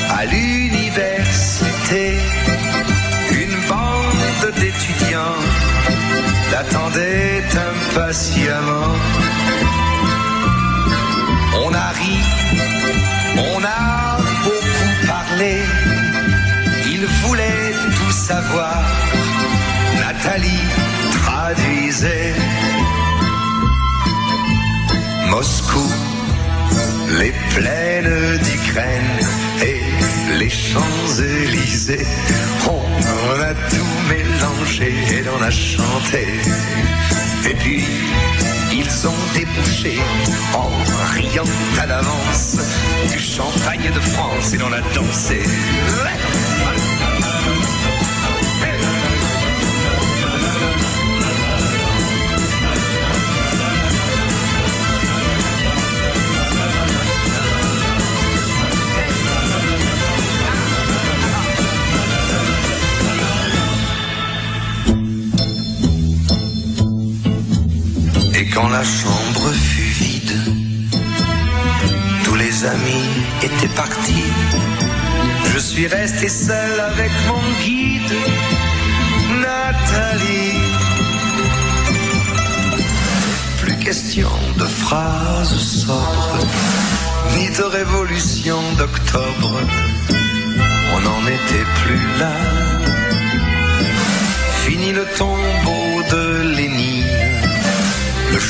à l'université, une bande d'étudiants l'attendait impatiemment. On a ri, on a beaucoup parlé, il voulait tout savoir. Nathalie traduisait Moscou, les plaines d'Ukraine et les Champs-Élysées. On a tout mélangé et on a chanté. Et puis, ils ont débouché en riant à l'avance du champagne de France et l'on a dansé. Quand la chambre fut vide, tous les amis étaient partis. Je suis resté seul avec mon guide, Nathalie. Plus question de phrases sobres, ni de révolution d'octobre. On n'en était plus là. Fini le tombeau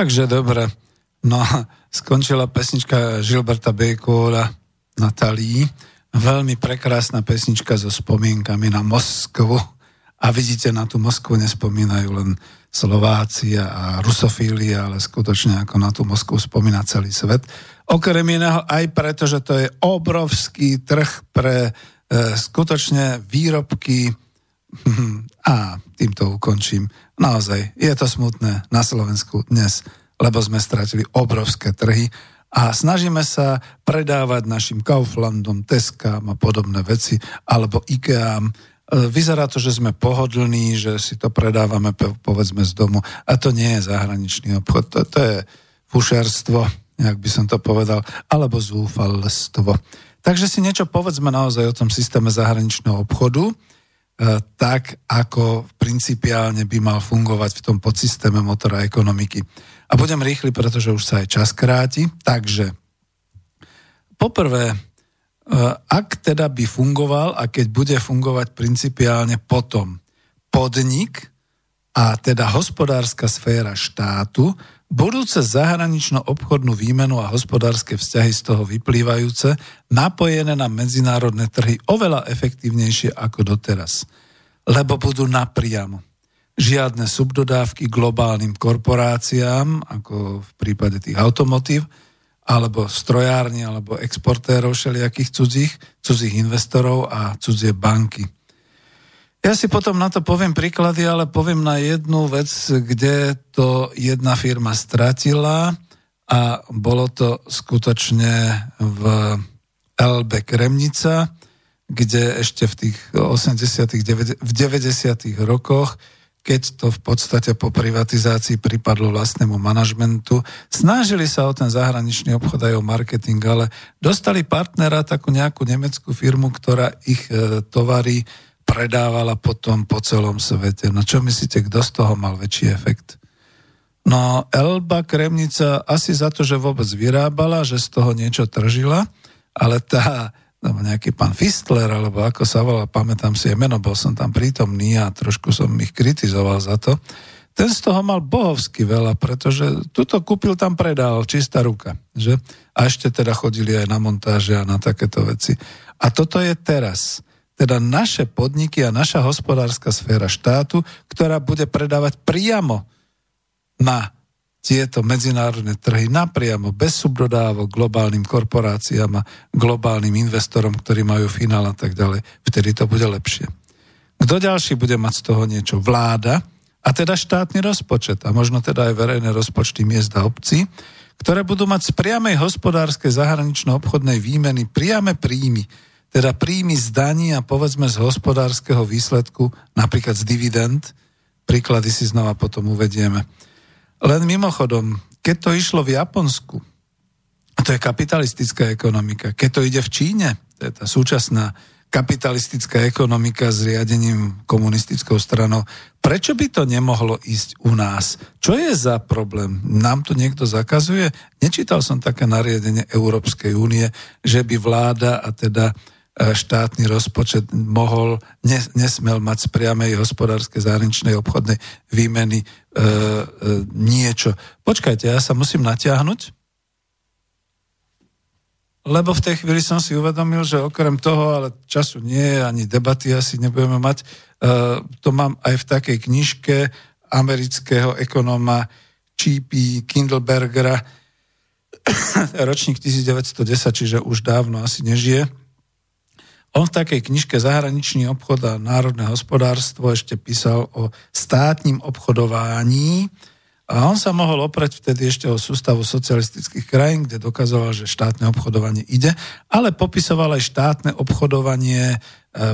Takže dobre. No a skončila pesnička Žilberta Békola Natalí. Veľmi prekrásna pesnička so spomienkami na Moskvu. A vidíte, na tú Moskvu nespomínajú len Slováci a rusofíli, ale skutočne ako na tú Moskvu spomína celý svet. Okrem iného aj preto, že to je obrovský trh pre e, skutočne výrobky a týmto ukončím. Naozaj, je to smutné na Slovensku dnes, lebo sme stratili obrovské trhy a snažíme sa predávať našim Kauflandom, Teskám a podobné veci, alebo Ikeám. E, Vyzerá to, že sme pohodlní, že si to predávame po- povedzme z domu a to nie je zahraničný obchod, to, to je fušerstvo, jak by som to povedal, alebo zúfalstvo. Takže si niečo povedzme naozaj o tom systéme zahraničného obchodu, tak, ako principiálne by mal fungovať v tom podsystéme motora ekonomiky. A budem rýchly, pretože už sa aj čas kráti. Takže poprvé, e, ak teda by fungoval a keď bude fungovať principiálne potom podnik a teda hospodárska sféra štátu, budúce zahranično-obchodnú výmenu a hospodárske vzťahy z toho vyplývajúce, napojené na medzinárodné trhy oveľa efektívnejšie ako doteraz. Lebo budú napriamo. Žiadne subdodávky globálnym korporáciám, ako v prípade tých automotív, alebo strojárni, alebo exportérov všelijakých cudzích, cudzích investorov a cudzie banky. Ja si potom na to poviem príklady, ale poviem na jednu vec, kde to jedna firma stratila a bolo to skutočne v LB Kremnica, kde ešte v tých 80 v 90 rokoch keď to v podstate po privatizácii pripadlo vlastnému manažmentu. Snažili sa o ten zahraničný obchod aj o marketing, ale dostali partnera, takú nejakú nemeckú firmu, ktorá ich e, tovary predávala potom po celom svete. No čo myslíte, kto z toho mal väčší efekt? No Elba Kremnica asi za to, že vôbec vyrábala, že z toho niečo tržila, ale tá alebo nejaký pán Fistler, alebo ako sa volá, pamätám si je meno, bol som tam prítomný a trošku som ich kritizoval za to. Ten z toho mal bohovsky veľa, pretože tuto kúpil, tam predal, čistá ruka. Že? A ešte teda chodili aj na montáže a na takéto veci. A toto je teraz. Teda naše podniky a naša hospodárska sféra štátu, ktorá bude predávať priamo na tieto medzinárodné trhy napriamo, bez subdodávok globálnym korporáciám a globálnym investorom, ktorí majú finál a tak ďalej, vtedy to bude lepšie. Kto ďalší bude mať z toho niečo? Vláda, a teda štátny rozpočet a možno teda aj verejné rozpočty miest a obcí, ktoré budú mať z priamej hospodárskej zahranično-obchodnej výmeny priame príjmy, teda príjmy z daní a povedzme z hospodárskeho výsledku, napríklad z dividend, príklady si znova potom uvedieme. Len mimochodom, keď to išlo v Japonsku, a to je kapitalistická ekonomika, keď to ide v Číne, to je tá súčasná kapitalistická ekonomika s riadením komunistickou stranou. Prečo by to nemohlo ísť u nás? Čo je za problém? Nám to niekto zakazuje? Nečítal som také nariadenie Európskej únie, že by vláda a teda štátny rozpočet mohol, nes, nesmel mať z priamej hospodárskej zahraničnej obchodnej výmeny e, e, niečo. Počkajte, ja sa musím natiahnuť, lebo v tej chvíli som si uvedomil, že okrem toho, ale času nie je, ani debaty asi nebudeme mať, e, to mám aj v takej knižke amerického ekonóma Č.P. Kindlebergera, ročník 1910, čiže už dávno asi nežije, on v takej knižke Zahraničný obchod a národné hospodárstvo ešte písal o státním obchodování a on sa mohol oprať vtedy ešte o sústavu socialistických krajín, kde dokazoval, že štátne obchodovanie ide, ale popisoval aj štátne obchodovanie e,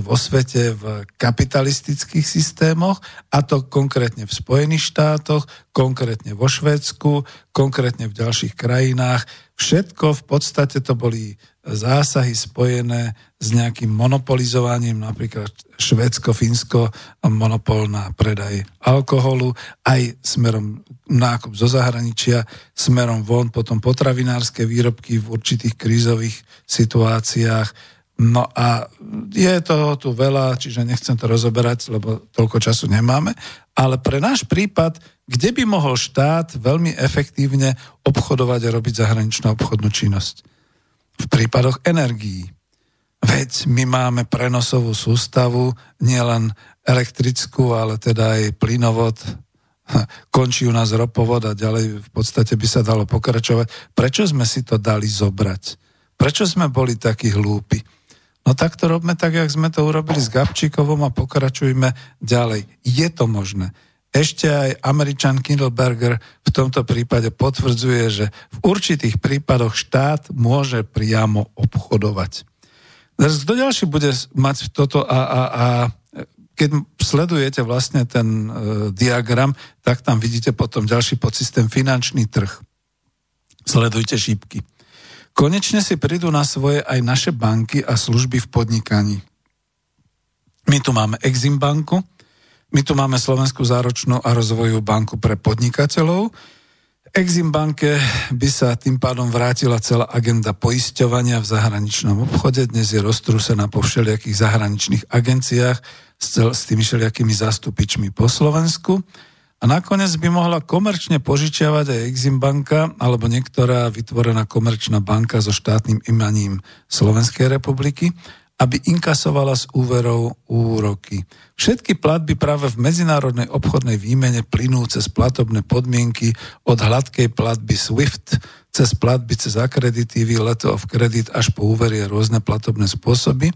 vo svete v kapitalistických systémoch, a to konkrétne v Spojených štátoch, konkrétne vo Švédsku, konkrétne v ďalších krajinách. Všetko v podstate to boli zásahy spojené s nejakým monopolizovaním, napríklad Švedsko, Fínsko, monopol na predaj alkoholu, aj smerom nákup zo zahraničia, smerom von, potom potravinárske výrobky v určitých krízových situáciách. No a je toho tu veľa, čiže nechcem to rozoberať, lebo toľko času nemáme, ale pre náš prípad, kde by mohol štát veľmi efektívne obchodovať a robiť zahraničnú obchodnú činnosť? v prípadoch energií. Veď my máme prenosovú sústavu, nielen elektrickú, ale teda aj plynovod, končí u nás ropovod a ďalej v podstate by sa dalo pokračovať. Prečo sme si to dali zobrať? Prečo sme boli takí hlúpi? No tak to robme tak, jak sme to urobili s Gabčíkovom a pokračujme ďalej. Je to možné. Ešte aj Američan Kindleberger v tomto prípade potvrdzuje, že v určitých prípadoch štát môže priamo obchodovať. Kto ďalší bude mať toto a, a, a keď sledujete vlastne ten e, diagram, tak tam vidíte potom ďalší podsystém finančný trh. Sledujte šípky. Konečne si prídu na svoje aj naše banky a služby v podnikaní. My tu máme Exim banku, my tu máme Slovenskú záročnú a rozvojovú banku pre podnikateľov. Exim banke by sa tým pádom vrátila celá agenda poisťovania v zahraničnom obchode. Dnes je roztrúsená po všelijakých zahraničných agenciách s, cel, s tými všelijakými zástupičmi po Slovensku. A nakoniec by mohla komerčne požičiavať aj Exim banka alebo niektorá vytvorená komerčná banka so štátnym imaním Slovenskej republiky aby inkasovala z úverov úroky. Všetky platby práve v medzinárodnej obchodnej výmene plynú cez platobné podmienky od hladkej platby SWIFT, cez platby cez akreditívy, leto of credit až po úvery a rôzne platobné spôsoby.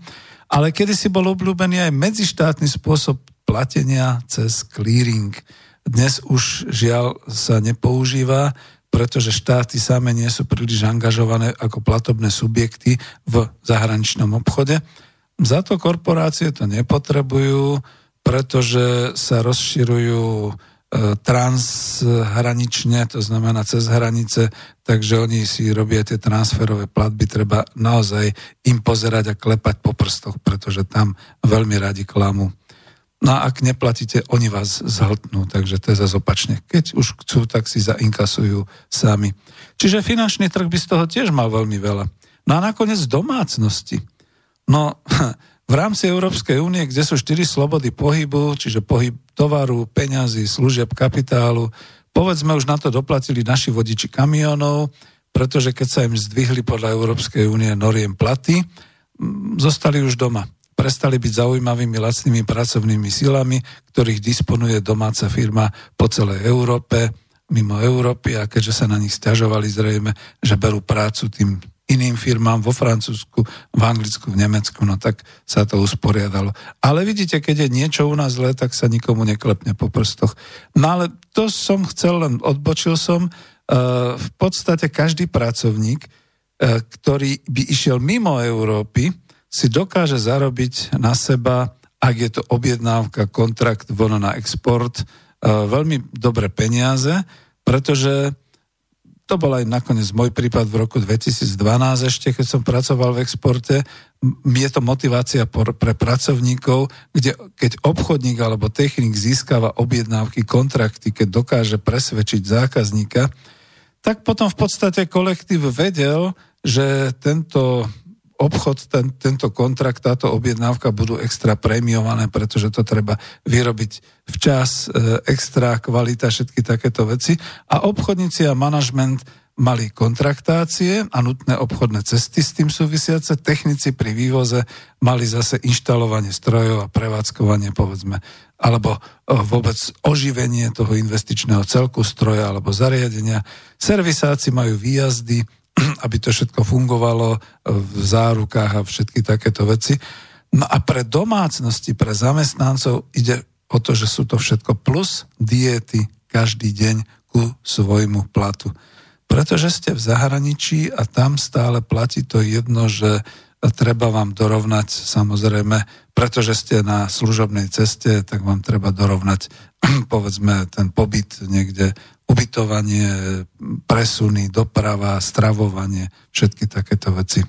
Ale kedy si bol obľúbený aj medzištátny spôsob platenia cez clearing. Dnes už žiaľ sa nepoužíva, pretože štáty same nie sú príliš angažované ako platobné subjekty v zahraničnom obchode. Za to korporácie to nepotrebujú, pretože sa rozširujú E, transhranične, to znamená cez hranice, takže oni si robia tie transferové platby, treba naozaj im pozerať a klepať po prstoch, pretože tam veľmi radi klamu. No a ak neplatíte, oni vás zhltnú, takže to je zase opačne. Keď už chcú, tak si zainkasujú sami. Čiže finančný trh by z toho tiež mal veľmi veľa. No a nakoniec domácnosti. No, v rámci Európskej únie, kde sú štyri slobody pohybu, čiže pohyb tovaru, peňazí, služieb, kapitálu, povedzme už na to doplatili naši vodiči kamionov, pretože keď sa im zdvihli podľa Európskej únie noriem platy, zostali už doma. Prestali byť zaujímavými lacnými pracovnými silami, ktorých disponuje domáca firma po celej Európe, mimo Európy a keďže sa na nich stiažovali zrejme, že berú prácu tým iným firmám vo Francúzsku, v Anglicku, v Nemecku, no tak sa to usporiadalo. Ale vidíte, keď je niečo u nás zlé, tak sa nikomu neklepne po prstoch. No ale to som chcel, len odbočil som. E, v podstate každý pracovník, e, ktorý by išiel mimo Európy, si dokáže zarobiť na seba, ak je to objednávka, kontrakt, vono na export, e, veľmi dobré peniaze, pretože to bol aj nakoniec môj prípad v roku 2012 ešte, keď som pracoval v exporte. Je to motivácia pre pracovníkov, kde keď obchodník alebo technik získava objednávky, kontrakty, keď dokáže presvedčiť zákazníka, tak potom v podstate kolektív vedel, že tento obchod, ten, tento kontrakt, táto objednávka budú extra prémiované, pretože to treba vyrobiť včas, e, extra kvalita, všetky takéto veci. A obchodníci a manažment mali kontraktácie a nutné obchodné cesty s tým súvisiace. Technici pri vývoze mali zase inštalovanie strojov a prevádzkovanie, povedzme, alebo e, vôbec oživenie toho investičného celku stroja alebo zariadenia. Servisáci majú výjazdy, aby to všetko fungovalo v zárukách a všetky takéto veci. No a pre domácnosti, pre zamestnancov ide o to, že sú to všetko plus diety každý deň ku svojmu platu. Pretože ste v zahraničí a tam stále platí to jedno, že treba vám dorovnať, samozrejme, pretože ste na služobnej ceste, tak vám treba dorovnať, povedzme, ten pobyt niekde ubytovanie, presuny, doprava, stravovanie, všetky takéto veci.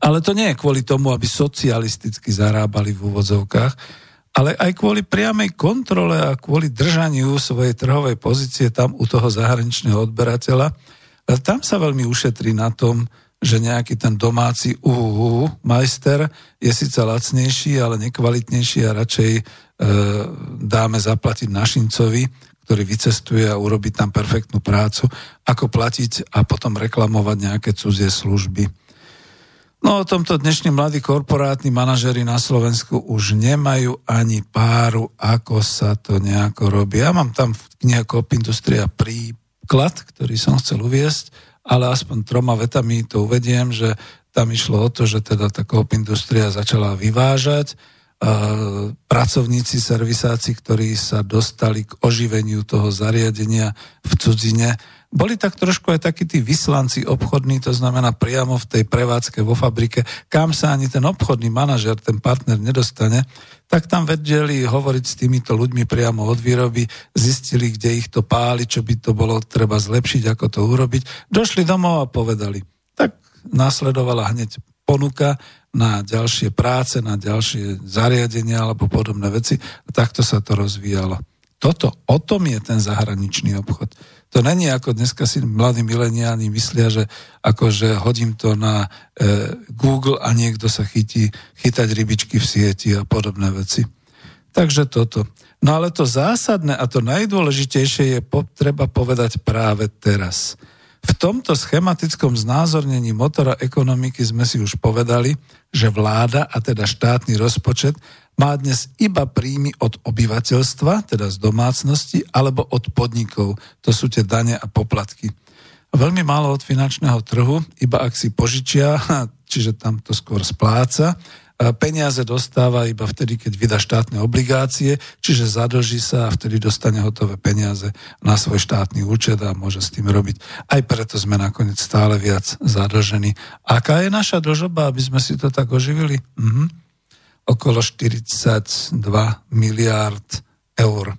Ale to nie je kvôli tomu, aby socialisticky zarábali v úvodzovkách, ale aj kvôli priamej kontrole a kvôli držaniu svojej trhovej pozície tam u toho zahraničného odberateľa. A tam sa veľmi ušetrí na tom, že nejaký ten domáci uhu majster je síce lacnejší, ale nekvalitnejší a radšej e, dáme zaplatiť našincovi, ktorý vycestuje a urobí tam perfektnú prácu, ako platiť a potom reklamovať nejaké cudzie služby. No o tomto dnešní mladí korporátni manažery na Slovensku už nemajú ani páru, ako sa to nejako robí. Ja mám tam v knihe Coop Industria príklad, ktorý som chcel uviesť, ale aspoň troma vetami to uvediem, že tam išlo o to, že teda tá Coop Industria začala vyvážať pracovníci servisáci, ktorí sa dostali k oživeniu toho zariadenia v cudzine, boli tak trošku aj takí tí vyslanci obchodní, to znamená priamo v tej prevádzke vo fabrike, kam sa ani ten obchodný manažer, ten partner nedostane, tak tam vedeli hovoriť s týmito ľuďmi priamo od výroby, zistili, kde ich to páli, čo by to bolo treba zlepšiť, ako to urobiť. Došli domov a povedali. Tak následovala hneď ponuka na ďalšie práce, na ďalšie zariadenia alebo podobné veci. A takto sa to rozvíjalo. Toto, o tom je ten zahraničný obchod. To není ako dneska si mladí mileniáni myslia, že akože hodím to na e, Google a niekto sa chytí chytať rybičky v sieti a podobné veci. Takže toto. No ale to zásadné a to najdôležitejšie je treba povedať práve teraz. V tomto schematickom znázornení motora ekonomiky sme si už povedali, že vláda, a teda štátny rozpočet, má dnes iba príjmy od obyvateľstva, teda z domácnosti, alebo od podnikov. To sú tie dane a poplatky. A veľmi málo od finančného trhu, iba ak si požičia, čiže tam to skôr spláca, peniaze dostáva iba vtedy, keď vydá štátne obligácie, čiže zadlží sa a vtedy dostane hotové peniaze na svoj štátny účet a môže s tým robiť. Aj preto sme nakoniec stále viac zadlžení. Aká je naša dlžoba, aby sme si to tak oživili? Mhm. Okolo 42 miliárd eur.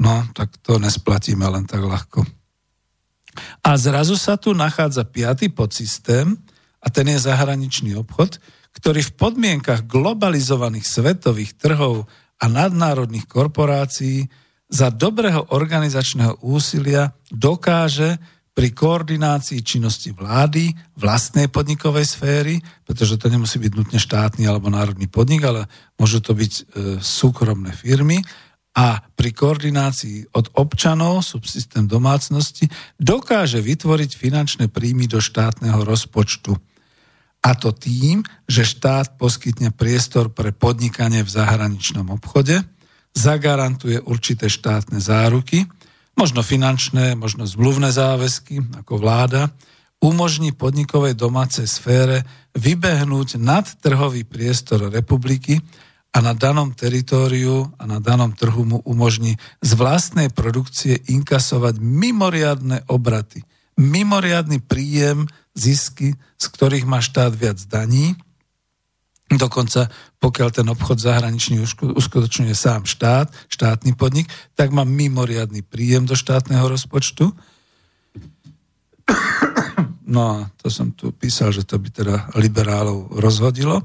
No, tak to nesplatíme len tak ľahko. A zrazu sa tu nachádza piatý podsystém, a ten je zahraničný obchod, ktorý v podmienkach globalizovaných svetových trhov a nadnárodných korporácií za dobrého organizačného úsilia dokáže pri koordinácii činnosti vlády, vlastnej podnikovej sféry, pretože to nemusí byť nutne štátny alebo národný podnik, ale môžu to byť e, súkromné firmy, a pri koordinácii od občanov, subsystém domácnosti, dokáže vytvoriť finančné príjmy do štátneho rozpočtu. A to tým, že štát poskytne priestor pre podnikanie v zahraničnom obchode, zagarantuje určité štátne záruky, možno finančné, možno zmluvné záväzky ako vláda, umožní podnikovej domácej sfére vybehnúť nad trhový priestor republiky a na danom teritóriu a na danom trhu mu umožní z vlastnej produkcie inkasovať mimoriadne obraty, mimoriadný príjem zisky, z ktorých má štát viac daní. Dokonca pokiaľ ten obchod zahraničný uskutočňuje sám štát, štátny podnik, tak má mimoriadný príjem do štátneho rozpočtu. No a to som tu písal, že to by teda liberálov rozhodilo.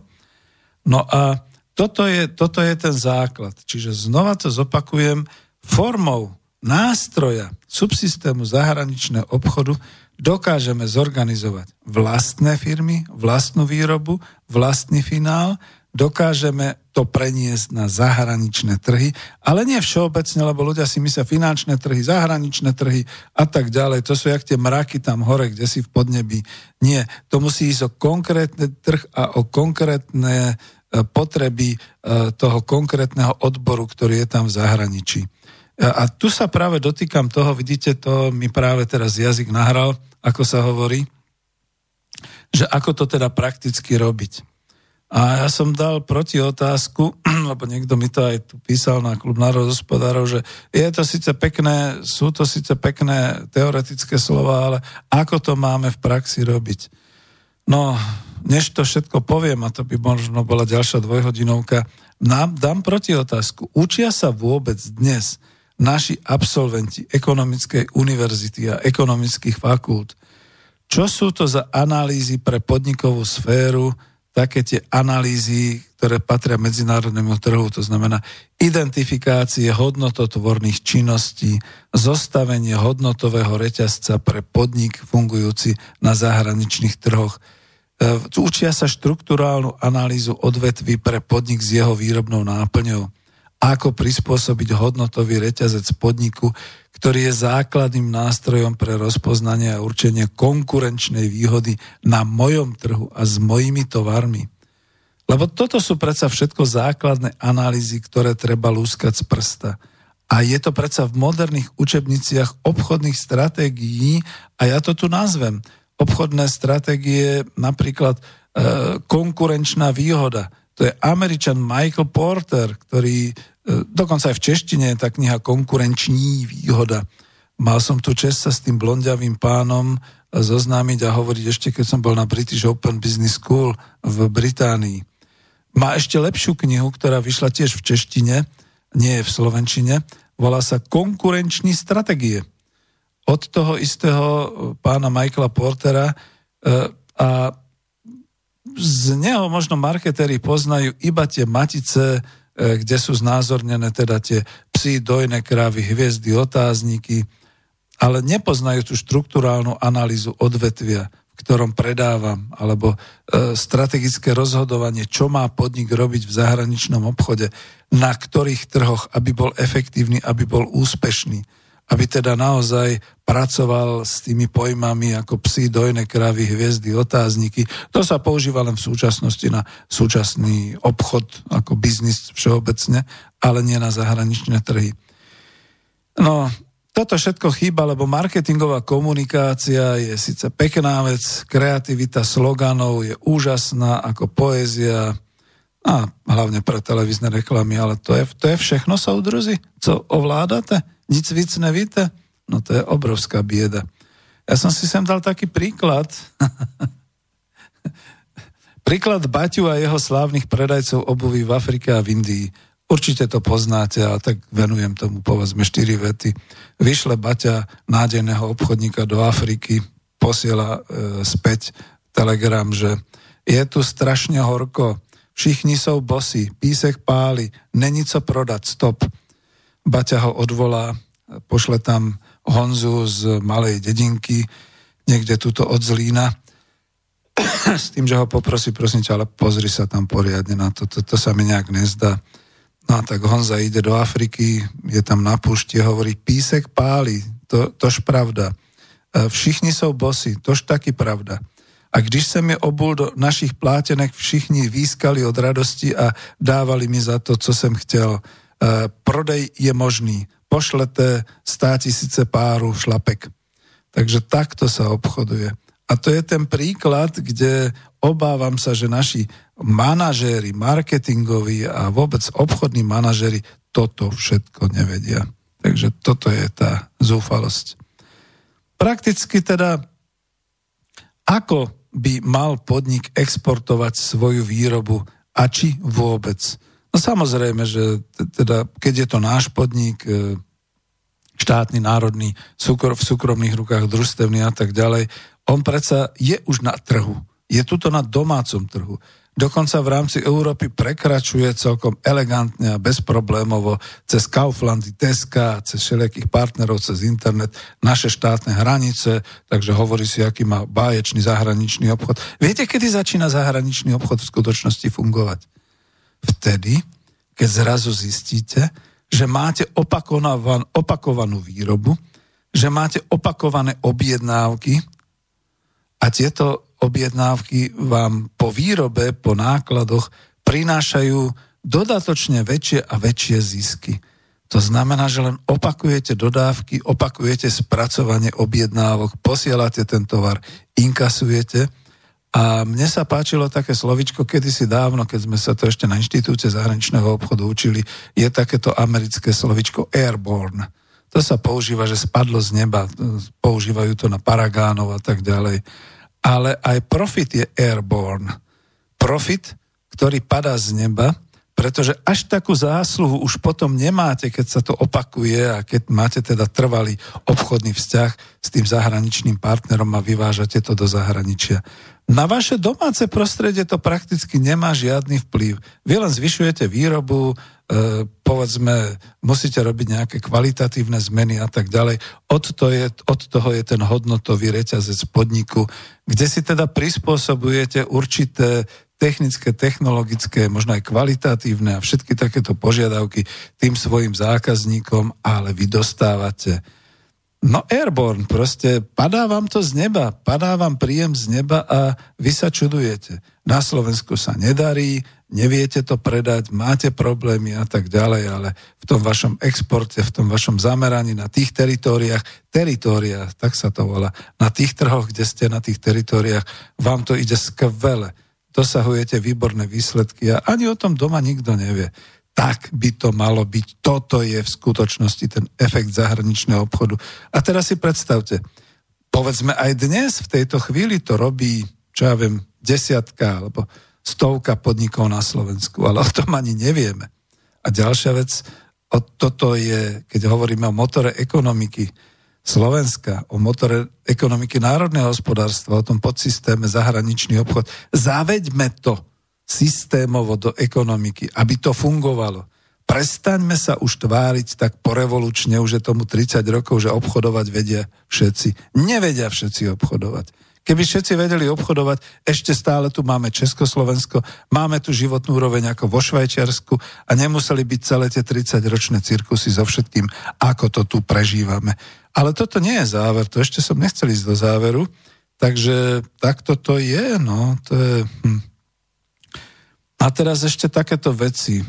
No a toto je, toto je ten základ. Čiže znova to zopakujem, formou nástroja subsystému zahraničného obchodu dokážeme zorganizovať vlastné firmy, vlastnú výrobu, vlastný finál, dokážeme to preniesť na zahraničné trhy, ale nie všeobecne, lebo ľudia si myslia finančné trhy, zahraničné trhy a tak ďalej. To sú jak tie mraky tam hore, kde si v podnebí. Nie, to musí ísť o konkrétny trh a o konkrétne e, potreby e, toho konkrétneho odboru, ktorý je tam v zahraničí. A tu sa práve dotýkam toho, vidíte, to mi práve teraz jazyk nahral, ako sa hovorí, že ako to teda prakticky robiť. A ja som dal proti otázku, lebo niekto mi to aj tu písal na klub národospodárov, že je to síce pekné, sú to síce pekné teoretické slova, ale ako to máme v praxi robiť? No, než to všetko poviem, a to by možno bola ďalšia dvojhodinovka, nám dám proti otázku. Učia sa vôbec dnes naši absolventi ekonomickej univerzity a ekonomických fakult, čo sú to za analýzy pre podnikovú sféru, také tie analýzy, ktoré patria medzinárodnému trhu, to znamená identifikácie hodnototvorných činností, zostavenie hodnotového reťazca pre podnik fungujúci na zahraničných trhoch. E, učia sa štruktúrálnu analýzu odvetví pre podnik s jeho výrobnou náplňou ako prispôsobiť hodnotový reťazec podniku, ktorý je základným nástrojom pre rozpoznanie a určenie konkurenčnej výhody na mojom trhu a s mojimi tovarmi. Lebo toto sú predsa všetko základné analýzy, ktoré treba lúskať z prsta. A je to predsa v moderných učebniciach obchodných stratégií a ja to tu nazvem. Obchodné stratégie, napríklad e, konkurenčná výhoda. To je Američan Michael Porter, ktorý E, dokonca aj v češtine je tá kniha Konkurenční výhoda. Mal som tu čest sa s tým blondiavým pánom e, zoznámiť a hovoriť ešte, keď som bol na British Open Business School v Británii. Má ešte lepšiu knihu, ktorá vyšla tiež v češtine, nie v slovenčine, volá sa Konkurenční strategie. Od toho istého e, pána Michaela Portera a z neho možno marketéri poznajú iba tie matice E, kde sú znázornené teda tie psy, dojné krávy, hviezdy, otázniky, ale nepoznajú tú štruktúrálnu analýzu odvetvia, v ktorom predávam, alebo e, strategické rozhodovanie, čo má podnik robiť v zahraničnom obchode, na ktorých trhoch, aby bol efektívny, aby bol úspešný aby teda naozaj pracoval s tými pojmami ako psi, dojné kravy, hviezdy, otázniky. To sa používa len v súčasnosti na súčasný obchod ako biznis všeobecne, ale nie na zahraničné trhy. No, toto všetko chýba, lebo marketingová komunikácia je síce pekná vec, kreativita sloganov je úžasná ako poézia, A hlavne pre televízne reklamy, ale to je, to je všechno, soudruzi, co ovládate? Nic víc nevíte? No to je obrovská bieda. Ja som si sem dal taký príklad. príklad Baťu a jeho slávnych predajcov obuvy v Afrike a v Indii. Určite to poznáte, ale tak venujem tomu povedzme 4 vety. Vyšle Baťa nádejného obchodníka do Afriky, posiela e, späť telegram, že je tu strašne horko, všichni jsou bosy, písek páli, není co prodat, stop. Baťa ho odvolá, pošle tam Honzu z malej dedinky, niekde tuto od Zlína, s tým, že ho poprosí, prosím ťa, ale pozri sa tam poriadne na to, to, to sa mi nejak nezdá. No a tak Honza ide do Afriky, je tam na púšti, hovorí, písek páli, to, tož pravda. E, všichni jsou bosy, tož taky pravda. A když se mi obul do našich plátenek, všichni výskali od radosti a dávali mi za to, co jsem chtěl. E, prodej je možný. Pošlete stá tisíce páru šlapek. Takže takto sa obchoduje. A to je ten príklad, kde obávam sa, že naši manažéri, marketingoví a vôbec obchodní manažéri toto všetko nevedia. Takže toto je tá zúfalosť. Prakticky teda, ako by mal podnik exportovať svoju výrobu a či vôbec? No samozrejme, že teda, keď je to náš podnik, e, štátny, národný, v súkromných rukách, družstevný a tak ďalej, on predsa je už na trhu. Je tuto na domácom trhu dokonca v rámci Európy prekračuje celkom elegantne a bezproblémovo cez Kauflandy, Teska, cez všelijakých partnerov, cez internet naše štátne hranice, takže hovorí si, aký má báječný zahraničný obchod. Viete, kedy začína zahraničný obchod v skutočnosti fungovať? Vtedy, keď zrazu zistíte, že máte opakovan, opakovanú výrobu, že máte opakované objednávky a tieto objednávky vám po výrobe, po nákladoch prinášajú dodatočne väčšie a väčšie zisky. To znamená, že len opakujete dodávky, opakujete spracovanie objednávok, posielate ten tovar, inkasujete. A mne sa páčilo také slovičko kedysi dávno, keď sme sa to ešte na Inštitúte zahraničného obchodu učili, je takéto americké slovičko airborne. To sa používa, že spadlo z neba, používajú to na paragánov a tak ďalej ale aj profit je airborne. Profit, ktorý padá z neba, pretože až takú zásluhu už potom nemáte, keď sa to opakuje a keď máte teda trvalý obchodný vzťah s tým zahraničným partnerom a vyvážate to do zahraničia. Na vaše domáce prostredie to prakticky nemá žiadny vplyv. Vy len zvyšujete výrobu, E, povedzme, musíte robiť nejaké kvalitatívne zmeny a tak ďalej. Od, to je, od toho je ten hodnotový reťazec podniku, kde si teda prispôsobujete určité technické, technologické, možno aj kvalitatívne a všetky takéto požiadavky tým svojim zákazníkom, ale vy dostávate No airborne, proste padá vám to z neba, padá vám príjem z neba a vy sa čudujete. Na Slovensku sa nedarí, neviete to predať, máte problémy a tak ďalej, ale v tom vašom exporte, v tom vašom zameraní na tých teritóriách, teritóriách, tak sa to volá, na tých trhoch, kde ste na tých teritóriách, vám to ide skvele. Dosahujete výborné výsledky a ani o tom doma nikto nevie. Tak by to malo byť. Toto je v skutočnosti ten efekt zahraničného obchodu. A teraz si predstavte, povedzme aj dnes v tejto chvíli to robí, čo ja viem, desiatka alebo stovka podnikov na Slovensku, ale o tom ani nevieme. A ďalšia vec, o toto je, keď hovoríme o motore ekonomiky Slovenska, o motore ekonomiky národného hospodárstva, o tom podsystéme zahraničný obchod. Zaveďme to systémovo do ekonomiky, aby to fungovalo. Prestaňme sa už tváriť tak porevolučne, už je tomu 30 rokov, že obchodovať vedia všetci. Nevedia všetci obchodovať. Keby všetci vedeli obchodovať, ešte stále tu máme Československo, máme tu životnú úroveň ako vo Švajčiarsku a nemuseli byť celé tie 30-ročné cirkusy so všetkým, ako to tu prežívame. Ale toto nie je záver, to ešte som nechcel ísť do záveru, takže takto to je, no, to je... Hm. A teraz ešte takéto veci,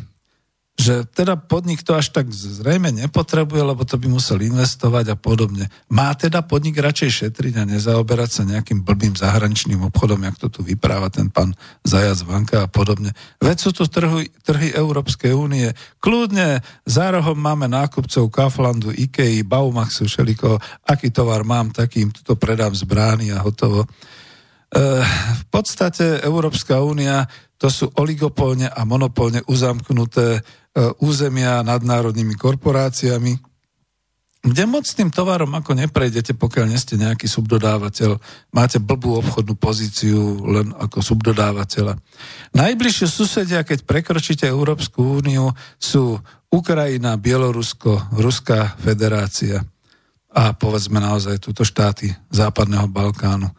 že teda podnik to až tak zrejme nepotrebuje, lebo to by musel investovať a podobne. Má teda podnik radšej šetriť a nezaoberať sa nejakým blbým zahraničným obchodom, jak to tu vypráva ten pán Zajac Vanka a podobne. Veď sú tu trhy, trhy Európskej únie. Kľudne, za rohom máme nákupcov Kauflandu, Ikei, Baumaxu, všeliko, aký tovar mám, takým to predám z a hotovo. E, v podstate Európska únia to sú oligopolne a monopolne uzamknuté územia nadnárodnými korporáciami, kde moc tým tovarom ako neprejdete, pokiaľ nie ste nejaký subdodávateľ, máte blbú obchodnú pozíciu len ako subdodávateľa. Najbližšie susedia, keď prekročíte Európsku úniu, sú Ukrajina, Bielorusko, Ruská federácia a povedzme naozaj túto štáty Západného Balkánu. E,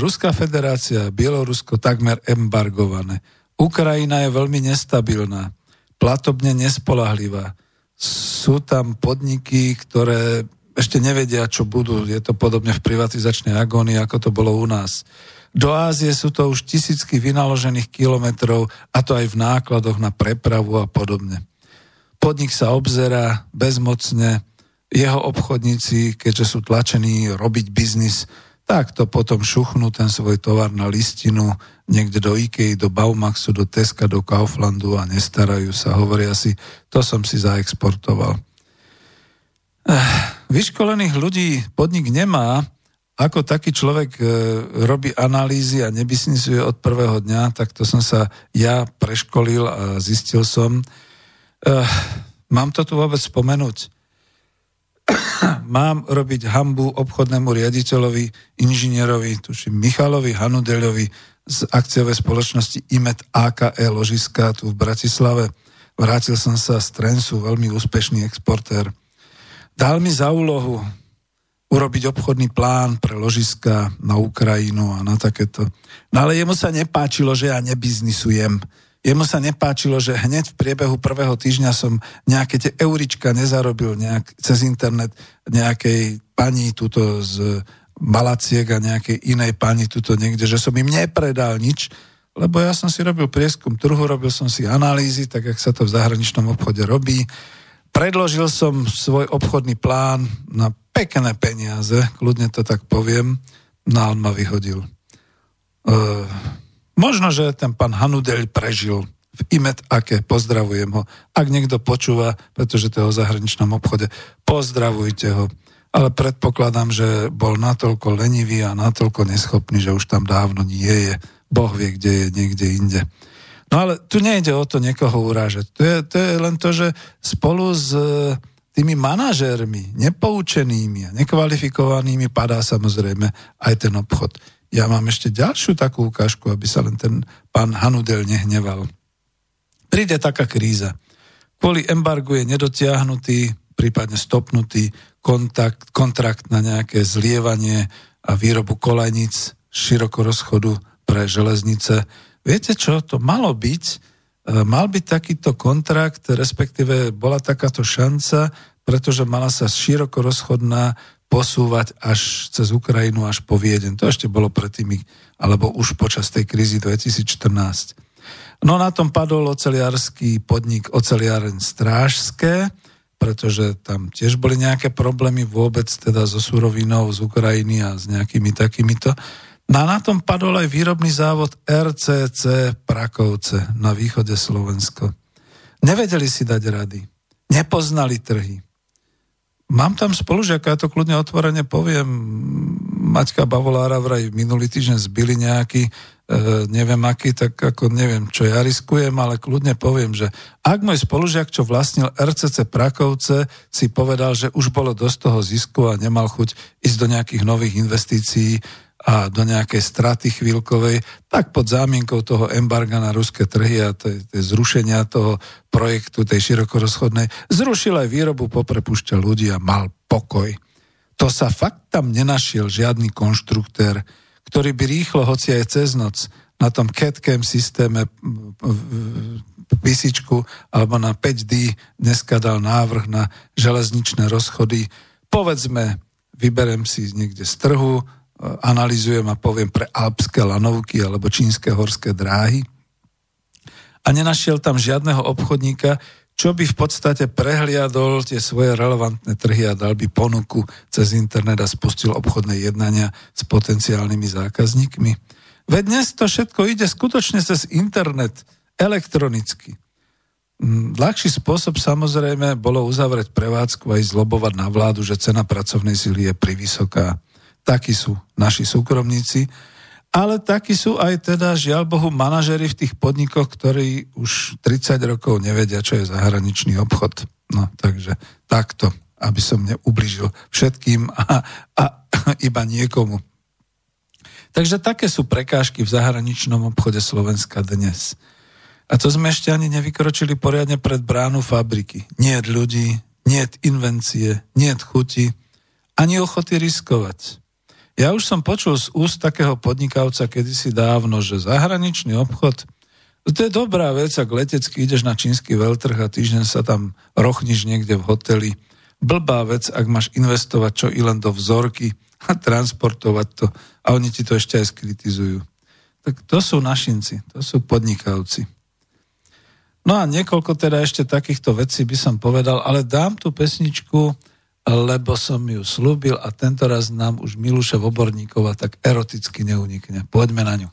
Ruská federácia, Bielorusko takmer embargované. Ukrajina je veľmi nestabilná platobne nespolahlivá. Sú tam podniky, ktoré ešte nevedia, čo budú. Je to podobne v privatizačnej agónii, ako to bolo u nás. Do Ázie sú to už tisícky vynaložených kilometrov, a to aj v nákladoch na prepravu a podobne. Podnik sa obzerá bezmocne, jeho obchodníci, keďže sú tlačení robiť biznis, tak to potom šuchnú ten svoj tovar na listinu niekde do Ikei, do Baumaxu, do Teska, do Kauflandu a nestarajú sa. Hovoria si, to som si zaexportoval. Vyškolených ľudí podnik nemá, ako taký človek e, robí analýzy a nebisnisuje od prvého dňa, tak to som sa ja preškolil a zistil som. E, mám to tu vôbec spomenúť? mám robiť hambu obchodnému riaditeľovi, inžinierovi, tuším Michalovi Hanudeľovi z akciovej spoločnosti IMET AKE ložiska tu v Bratislave. Vrátil som sa z Trensu, veľmi úspešný exportér. Dal mi za úlohu urobiť obchodný plán pre ložiska na Ukrajinu a na takéto. No ale jemu sa nepáčilo, že ja nebiznisujem Jemu sa nepáčilo, že hneď v priebehu prvého týždňa som nejaké tie eurička nezarobil nejak, cez internet nejakej pani tuto z Malaciek a nejakej inej pani tuto niekde, že som im nepredal nič, lebo ja som si robil prieskum trhu, robil som si analýzy, tak jak sa to v zahraničnom obchode robí. Predložil som svoj obchodný plán na pekné peniaze, kľudne to tak poviem, no a on ma vyhodil. Uh, Možno, že ten pán Hanudeľ prežil v Imet Ake, pozdravujem ho. Ak niekto počúva, pretože to je o zahraničnom obchode, pozdravujte ho. Ale predpokladám, že bol natoľko lenivý a natoľko neschopný, že už tam dávno nie je. Boh vie, kde je, niekde inde. No ale tu nejde o to niekoho urážať. To je, to je len to, že spolu s e, tými manažérmi, nepoučenými a nekvalifikovanými padá samozrejme aj ten obchod. Ja mám ešte ďalšiu takú ukážku, aby sa len ten pán Hanudel nehneval. Príde taká kríza. Kvôli embargu je nedotiahnutý, prípadne stopnutý kontakt, kontrakt na nejaké zlievanie a výrobu kolajnic široko rozchodu pre železnice. Viete čo, to malo byť, e, mal byť takýto kontrakt, respektíve bola takáto šanca, pretože mala sa široko rozchodná posúvať až cez Ukrajinu, až po Vieden. To ešte bolo pred tými, alebo už počas tej krízy 2014. No na tom padol oceliarský podnik Oceliaren Strážské, pretože tam tiež boli nejaké problémy vôbec teda so surovinou z Ukrajiny a s nejakými takýmito. No a na tom padol aj výrobný závod RCC Prakovce na východe Slovensko. Nevedeli si dať rady. Nepoznali trhy. Mám tam spolužiaka, ja to kľudne otvorene poviem. Maťka Bavolára vraj minulý týždeň zbili nejaký, e, neviem aký, tak ako neviem, čo ja riskujem, ale kľudne poviem, že ak môj spolužiak, čo vlastnil RCC Prakovce, si povedal, že už bolo dosť toho zisku a nemal chuť ísť do nejakých nových investícií, a do nejakej straty chvíľkovej, tak pod zámienkou toho embarga na ruské trhy a to je zrušenia toho projektu, tej širokorozchodnej, zrušil aj výrobu, poprepušťal ľudí a mal pokoj. To sa fakt tam nenašiel žiadny konštruktér, ktorý by rýchlo, hoci aj cez noc, na tom CAD-CAM systéme písičku alebo na 5D dneska dal návrh na železničné rozchody. Povedzme, vyberem si niekde z trhu, analizujem a poviem pre alpské lanovky alebo čínske horské dráhy. A nenašiel tam žiadneho obchodníka, čo by v podstate prehliadol tie svoje relevantné trhy a dal by ponuku cez internet a spustil obchodné jednania s potenciálnymi zákazníkmi. Veď dnes to všetko ide skutočne cez internet, elektronicky. Mm, ľahší spôsob samozrejme bolo uzavrieť prevádzku a ísť zlobovať na vládu, že cena pracovnej sily je privysoká. Takí sú naši súkromníci, ale takí sú aj teda, žiaľ Bohu, manažery v tých podnikoch, ktorí už 30 rokov nevedia, čo je zahraničný obchod. No, takže takto, aby som neubližil všetkým a, a iba niekomu. Takže také sú prekážky v zahraničnom obchode Slovenska dnes. A to sme ešte ani nevykročili poriadne pred bránu fabriky. Nie ľudí, nie invencie, nie chuti, ani ochoty riskovať. Ja už som počul z úst takého podnikavca kedysi dávno, že zahraničný obchod to je dobrá vec, ak letecky ideš na čínsky veľtrh a týždeň sa tam rochniš niekde v hoteli. Blbá vec, ak máš investovať čo i len do vzorky a transportovať to a oni ti to ešte aj skritizujú. Tak to sú našinci, to sú podnikavci. No a niekoľko teda ešte takýchto vecí by som povedal, ale dám tú pesničku lebo som ju slúbil a tento raz nám už Miluše Voborníkova tak eroticky neunikne. Poďme na ňu.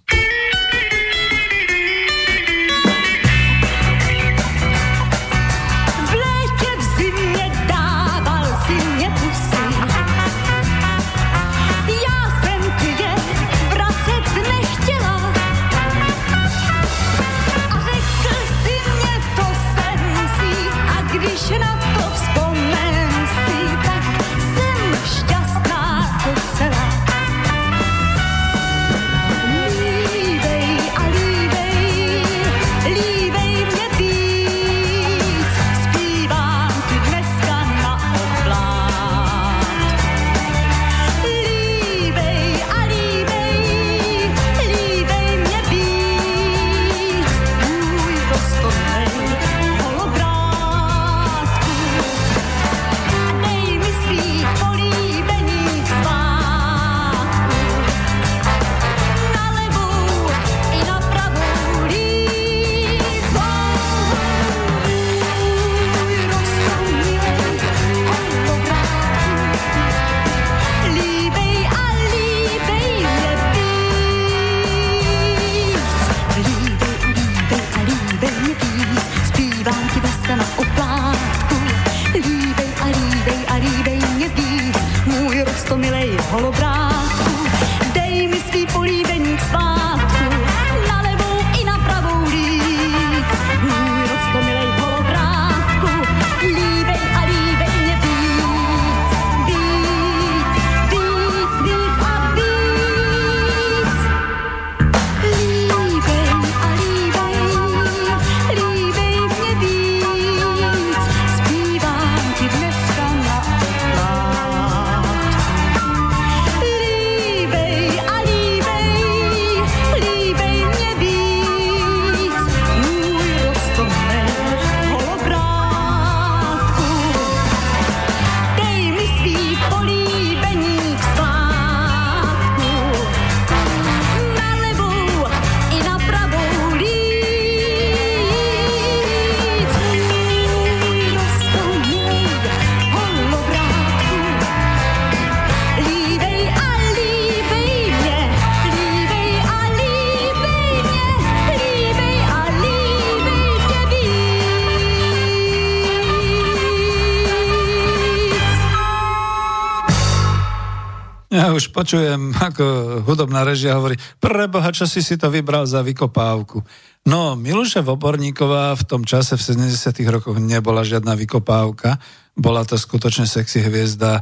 Počujem, ako hudobná režia hovorí, preboha, čo si si to vybral za vykopávku. No, Miluša Voborníková v tom čase v 70 rokoch nebola žiadna vykopávka, bola to skutočne sexy hviezda e,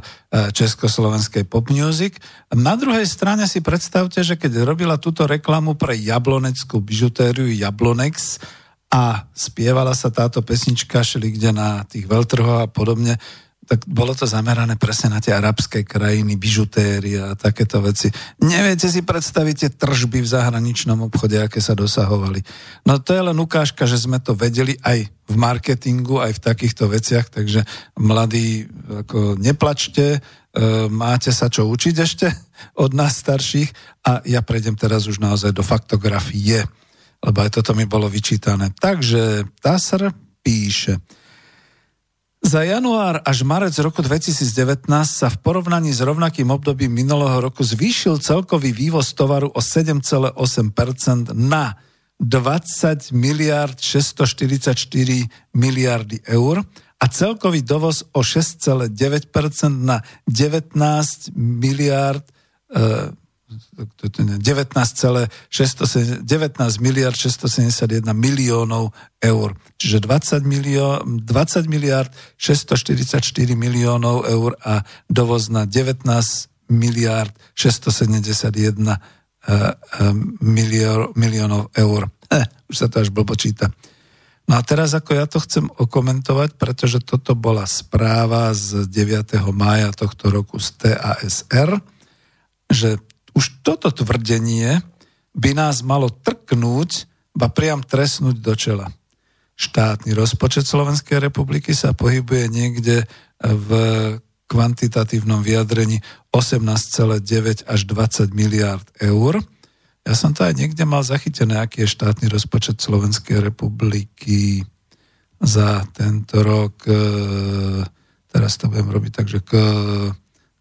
československej pop music. Na druhej strane si predstavte, že keď robila túto reklamu pre jabloneckú bižutériu Jablonex a spievala sa táto pesnička šli kde na tých veľtrhoch a podobne, tak bolo to zamerané presne na tie arabské krajiny, bižutéry a takéto veci. Neviete si predstaviť tie tržby v zahraničnom obchode, aké sa dosahovali. No to je len ukážka, že sme to vedeli aj v marketingu, aj v takýchto veciach, takže mladí, ako neplačte, e, máte sa čo učiť ešte od nás starších a ja prejdem teraz už naozaj do faktografie, lebo aj toto mi bolo vyčítané. Takže Tasr píše, Za január až marec roku 2019 sa v porovnaní s rovnakým obdobím minulého roku zvýšil celkový vývoz tovaru o 7,8% na 20 miliard 644 miliardy eur a celkový dovoz o 6,9% na 19 miliard e, 19, 19 miliard 671 miliónov eur. Čiže 20, milió, 20 miliard 644 miliónov eur a dovoz na 19 miliard 671 uh, milió, miliónov eur. Eh, už sa to až blbo číta. No a teraz ako ja to chcem okomentovať, pretože toto bola správa z 9. mája tohto roku z TASR, že už toto tvrdenie by nás malo trknúť, ba priam tresnúť do čela. Štátny rozpočet Slovenskej republiky sa pohybuje niekde v kvantitatívnom vyjadrení 18,9 až 20 miliárd eur. Ja som to aj niekde mal zachytené, aký je štátny rozpočet Slovenskej republiky za tento rok. E, teraz to budem robiť, takže k,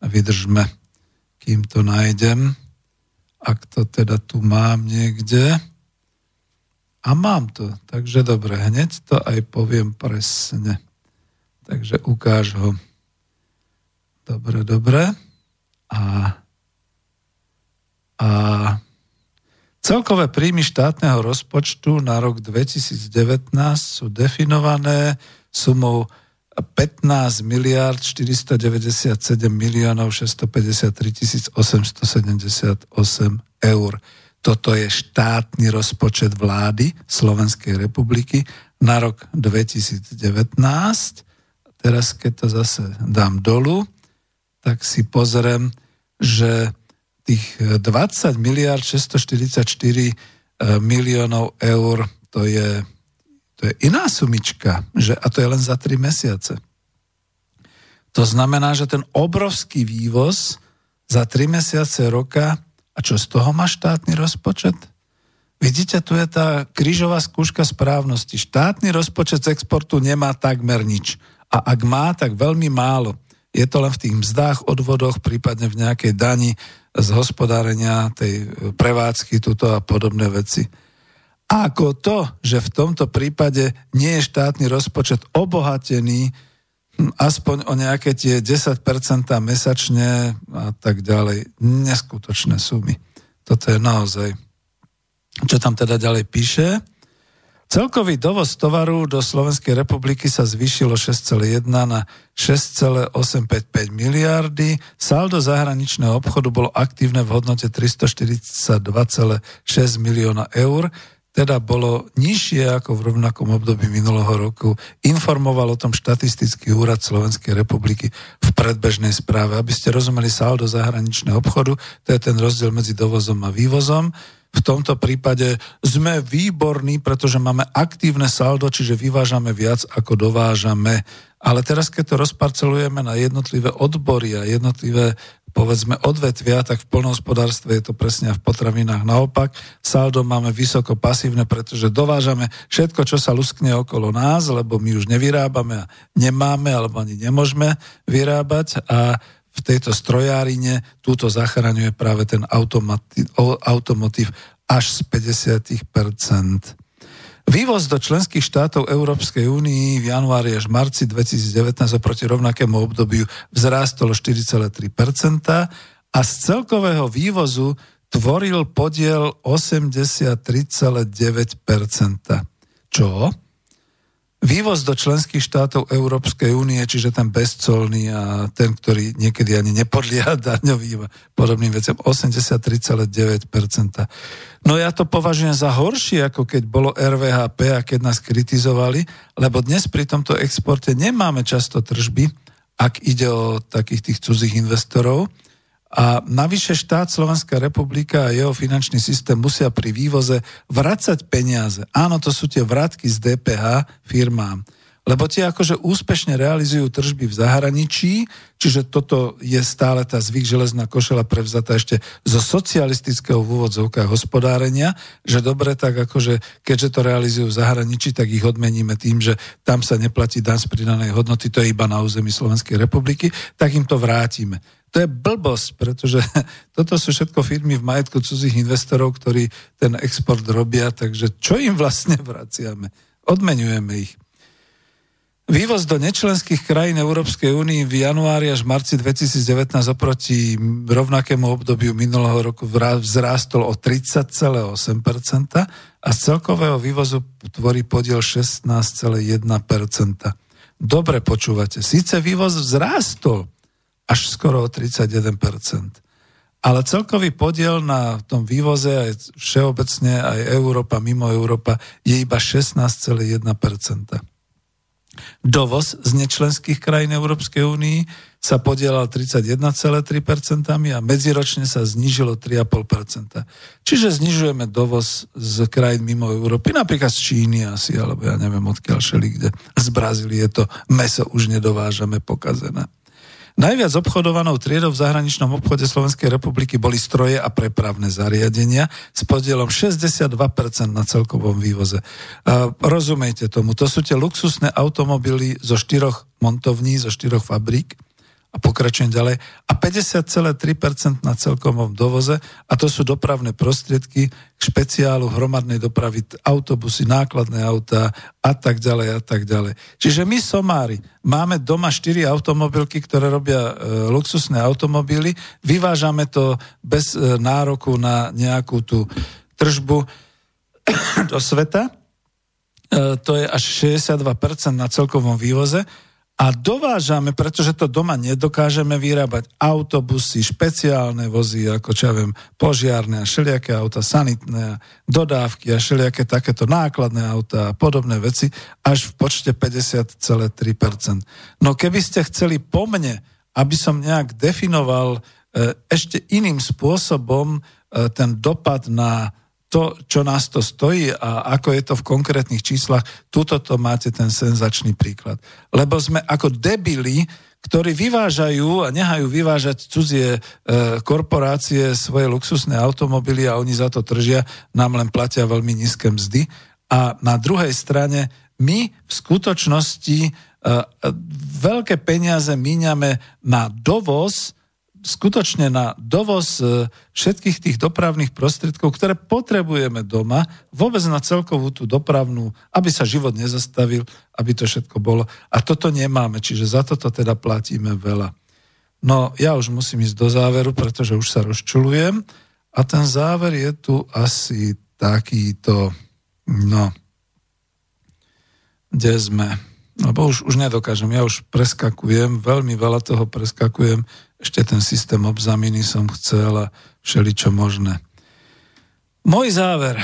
vydržme, kým to nájdem ak to teda tu mám niekde. A mám to, takže dobre, hneď to aj poviem presne. Takže ukáž ho. Dobre, dobre. A, a celkové príjmy štátneho rozpočtu na rok 2019 sú definované sumou 15 miliard 497 miliónov 653 878 eur. Toto je štátny rozpočet vlády Slovenskej republiky na rok 2019. Teraz, keď to zase dám dolu, tak si pozriem, že tých 20 miliard 644 eh, miliónov eur to je to je iná sumička, že, a to je len za 3 mesiace. To znamená, že ten obrovský vývoz za 3 mesiace roka, a čo z toho má štátny rozpočet? Vidíte, tu je tá krížová skúška správnosti. Štátny rozpočet z exportu nemá takmer nič. A ak má, tak veľmi málo. Je to len v tých mzdách, odvodoch, prípadne v nejakej dani z hospodárenia tej prevádzky, tuto a podobné veci ako to, že v tomto prípade nie je štátny rozpočet obohatený hm, aspoň o nejaké tie 10% mesačne a tak ďalej. Neskutočné sumy. Toto je naozaj. Čo tam teda ďalej píše? Celkový dovoz tovaru do Slovenskej republiky sa zvýšilo 6,1 na 6,855 miliardy. Saldo zahraničného obchodu bolo aktívne v hodnote 342,6 milióna eur teda bolo nižšie ako v rovnakom období minulého roku. Informoval o tom štatistický úrad Slovenskej republiky v predbežnej správe. Aby ste rozumeli saldo zahraničného obchodu, to je ten rozdiel medzi dovozom a vývozom. V tomto prípade sme výborní, pretože máme aktívne saldo, čiže vyvážame viac ako dovážame. Ale teraz, keď to rozparcelujeme na jednotlivé odbory a jednotlivé povedzme odvetvia, tak v polnohospodárstve je to presne v potravinách naopak. Saldo máme vysoko pasívne, pretože dovážame všetko, čo sa luskne okolo nás, lebo my už nevyrábame a nemáme, alebo ani nemôžeme vyrábať a v tejto strojárine túto zachraňuje práve ten automotív až z 50%. Vývoz do členských štátov Európskej únii v januári až marci 2019 oproti rovnakému obdobiu vzrástol 4,3% a z celkového vývozu tvoril podiel 83,9%. Čo? Vývoz do členských štátov Európskej únie, čiže ten bezcolný a ten, ktorý niekedy ani nepodlieha daňovým a podobným veciam, 83,9%. No ja to považujem za horšie, ako keď bolo RVHP a keď nás kritizovali, lebo dnes pri tomto exporte nemáme často tržby, ak ide o takých tých cudzích investorov, a navyše štát Slovenská republika a jeho finančný systém musia pri vývoze vracať peniaze. Áno, to sú tie vratky z DPH firmám. lebo tie akože úspešne realizujú tržby v zahraničí, čiže toto je stále tá zvyk železná košela prevzatá ešte zo socialistického v hospodárenia, že dobre, tak akože keďže to realizujú v zahraničí, tak ich odmeníme tým, že tam sa neplatí dan z pridanej hodnoty, to je iba na území Slovenskej republiky, tak im to vrátime. To je blbosť, pretože toto sú všetko firmy v majetku cudzích investorov, ktorí ten export robia, takže čo im vlastne vraciame? Odmenujeme ich. Vývoz do nečlenských krajín Európskej únie v januári až marci 2019 oproti rovnakému obdobiu minulého roku vzrástol o 30,8% a z celkového vývozu tvorí podiel 16,1%. Dobre počúvate, síce vývoz vzrástol, až skoro o 31%. Ale celkový podiel na tom vývoze aj všeobecne, aj Európa, mimo Európa, je iba 16,1%. Dovoz z nečlenských krajín Európskej únii sa podielal 31,3% a medziročne sa znížilo 3,5%. Čiže znižujeme dovoz z krajín mimo Európy, napríklad z Číny asi, alebo ja neviem odkiaľ šeli, kde z Brazílie to meso už nedovážame pokazené. Najviac obchodovanou triedou v zahraničnom obchode Slovenskej republiky boli stroje a prepravné zariadenia s podielom 62% na celkovom vývoze. rozumejte tomu, to sú tie luxusné automobily zo štyroch montovní, zo štyroch fabrík, a pokračujem ďalej. A 50,3% na celkovom dovoze a to sú dopravné prostriedky k špeciálu hromadnej dopravy, autobusy, nákladné autá a tak ďalej a tak ďalej. Čiže my somári máme doma 4 automobilky, ktoré robia e, luxusné automobily, vyvážame to bez e, nároku na nejakú tú tržbu do sveta. E, to je až 62% na celkovom vývoze a dovážame, pretože to doma nedokážeme vyrábať, autobusy, špeciálne vozy, ako čo ja viem, požiarné a všelijaké auta, sanitné dodávky a všelijaké takéto nákladné auta a podobné veci, až v počte 50,3%. No keby ste chceli po mne, aby som nejak definoval e, ešte iným spôsobom e, ten dopad na to, čo nás to stojí a ako je to v konkrétnych číslach, tuto to máte ten senzačný príklad. Lebo sme ako debili, ktorí vyvážajú a nehajú vyvážať cudzie e, korporácie svoje luxusné automobily a oni za to tržia, nám len platia veľmi nízke mzdy. A na druhej strane my v skutočnosti e, veľké peniaze míňame na dovoz skutočne na dovoz e, všetkých tých dopravných prostriedkov, ktoré potrebujeme doma, vôbec na celkovú tú dopravnú, aby sa život nezastavil, aby to všetko bolo. A toto nemáme, čiže za toto teda platíme veľa. No ja už musím ísť do záveru, pretože už sa rozčulujem a ten záver je tu asi takýto, no, kde sme? Lebo už, už nedokážem, ja už preskakujem, veľmi veľa toho preskakujem, ešte ten systém obzaminy som chcel a všeličo možné. Môj záver.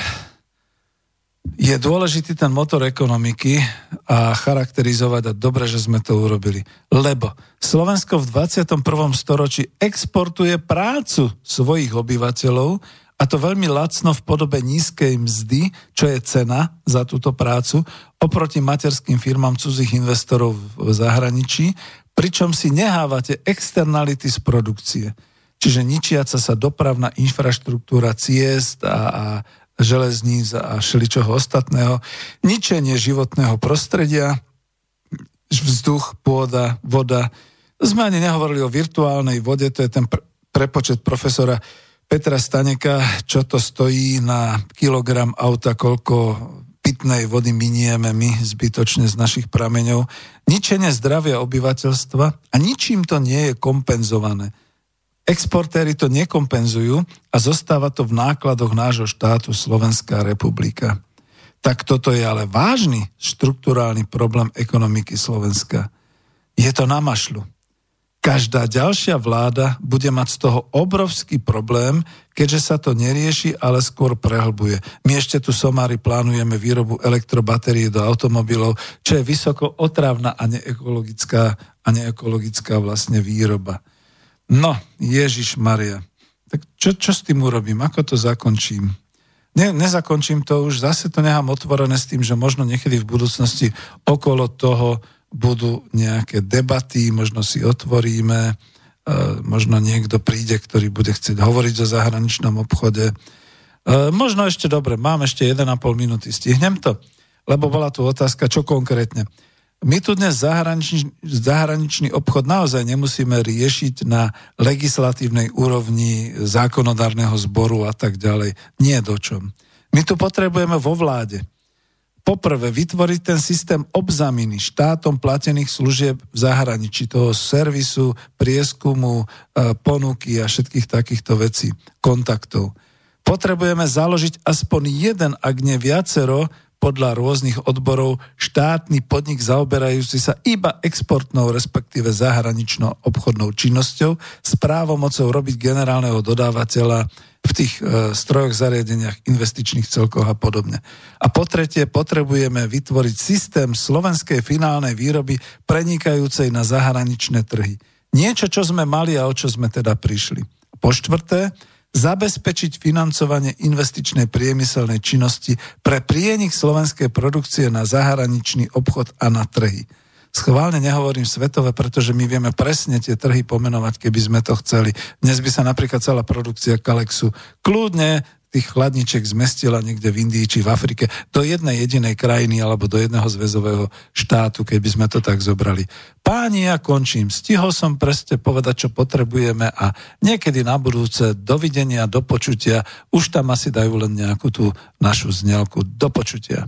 Je dôležitý ten motor ekonomiky a charakterizovať a dobre, že sme to urobili. Lebo Slovensko v 21. storočí exportuje prácu svojich obyvateľov a to veľmi lacno v podobe nízkej mzdy, čo je cena za túto prácu, oproti materským firmám cudzích investorov v zahraničí pričom si nehávate externality z produkcie. Čiže ničiaca sa dopravná infraštruktúra ciest a, a železníc a všeličoho ostatného, ničenie životného prostredia, vzduch, pôda, voda. Sme ani nehovorili o virtuálnej vode, to je ten prepočet profesora Petra Staneka, čo to stojí na kilogram auta, koľko pitnej vody minieme my zbytočne z našich prameňov, ničenie zdravia obyvateľstva a ničím to nie je kompenzované. Exportéry to nekompenzujú a zostáva to v nákladoch nášho štátu Slovenská republika. Tak toto je ale vážny štruktúrálny problém ekonomiky Slovenska. Je to na mašlu. Každá ďalšia vláda bude mať z toho obrovský problém, keďže sa to nerieši, ale skôr prehlbuje. My ešte tu somári plánujeme výrobu elektrobatérií do automobilov, čo je vysoko otrávna a neekologická, a neekologická vlastne výroba. No, Ježiš Maria. Tak čo, čo s tým urobím? Ako to zakončím? ne, nezakončím to už, zase to nechám otvorené s tým, že možno niekedy v budúcnosti okolo toho budú nejaké debaty, možno si otvoríme, e, možno niekto príde, ktorý bude chcieť hovoriť o zahraničnom obchode. E, možno ešte dobre, mám ešte 1,5 minúty, stihnem to? Lebo bola tu otázka, čo konkrétne. My tu dnes zahraničný, zahraničný obchod naozaj nemusíme riešiť na legislatívnej úrovni zákonodárneho zboru a tak ďalej. Nie do čom. My tu potrebujeme vo vláde. Poprvé, vytvoriť ten systém obzaminy štátom platených služieb v zahraničí, toho servisu, prieskumu, e, ponuky a všetkých takýchto vecí, kontaktov. Potrebujeme založiť aspoň jeden, ak nie viacero, podľa rôznych odborov štátny podnik zaoberajúci sa iba exportnou, respektíve zahraničnou obchodnou činnosťou s právomocou robiť generálneho dodávateľa v tých e, strojoch, zariadeniach, investičných celkoch a podobne. A po tretie, potrebujeme vytvoriť systém slovenskej finálnej výroby prenikajúcej na zahraničné trhy. Niečo, čo sme mali a o čo sme teda prišli. Po štvrté, zabezpečiť financovanie investičnej priemyselnej činnosti pre prienik slovenskej produkcie na zahraničný obchod a na trhy. Schválne nehovorím svetové, pretože my vieme presne tie trhy pomenovať, keby sme to chceli. Dnes by sa napríklad celá produkcia Kalexu kľudne tých chladniček zmestila niekde v Indii či v Afrike do jednej jedinej krajiny alebo do jedného zväzového štátu, keby sme to tak zobrali. Páni, ja končím. Stihol som preste povedať, čo potrebujeme a niekedy na budúce dovidenia, do počutia. Už tam asi dajú len nejakú tú našu znelku. Do počutia.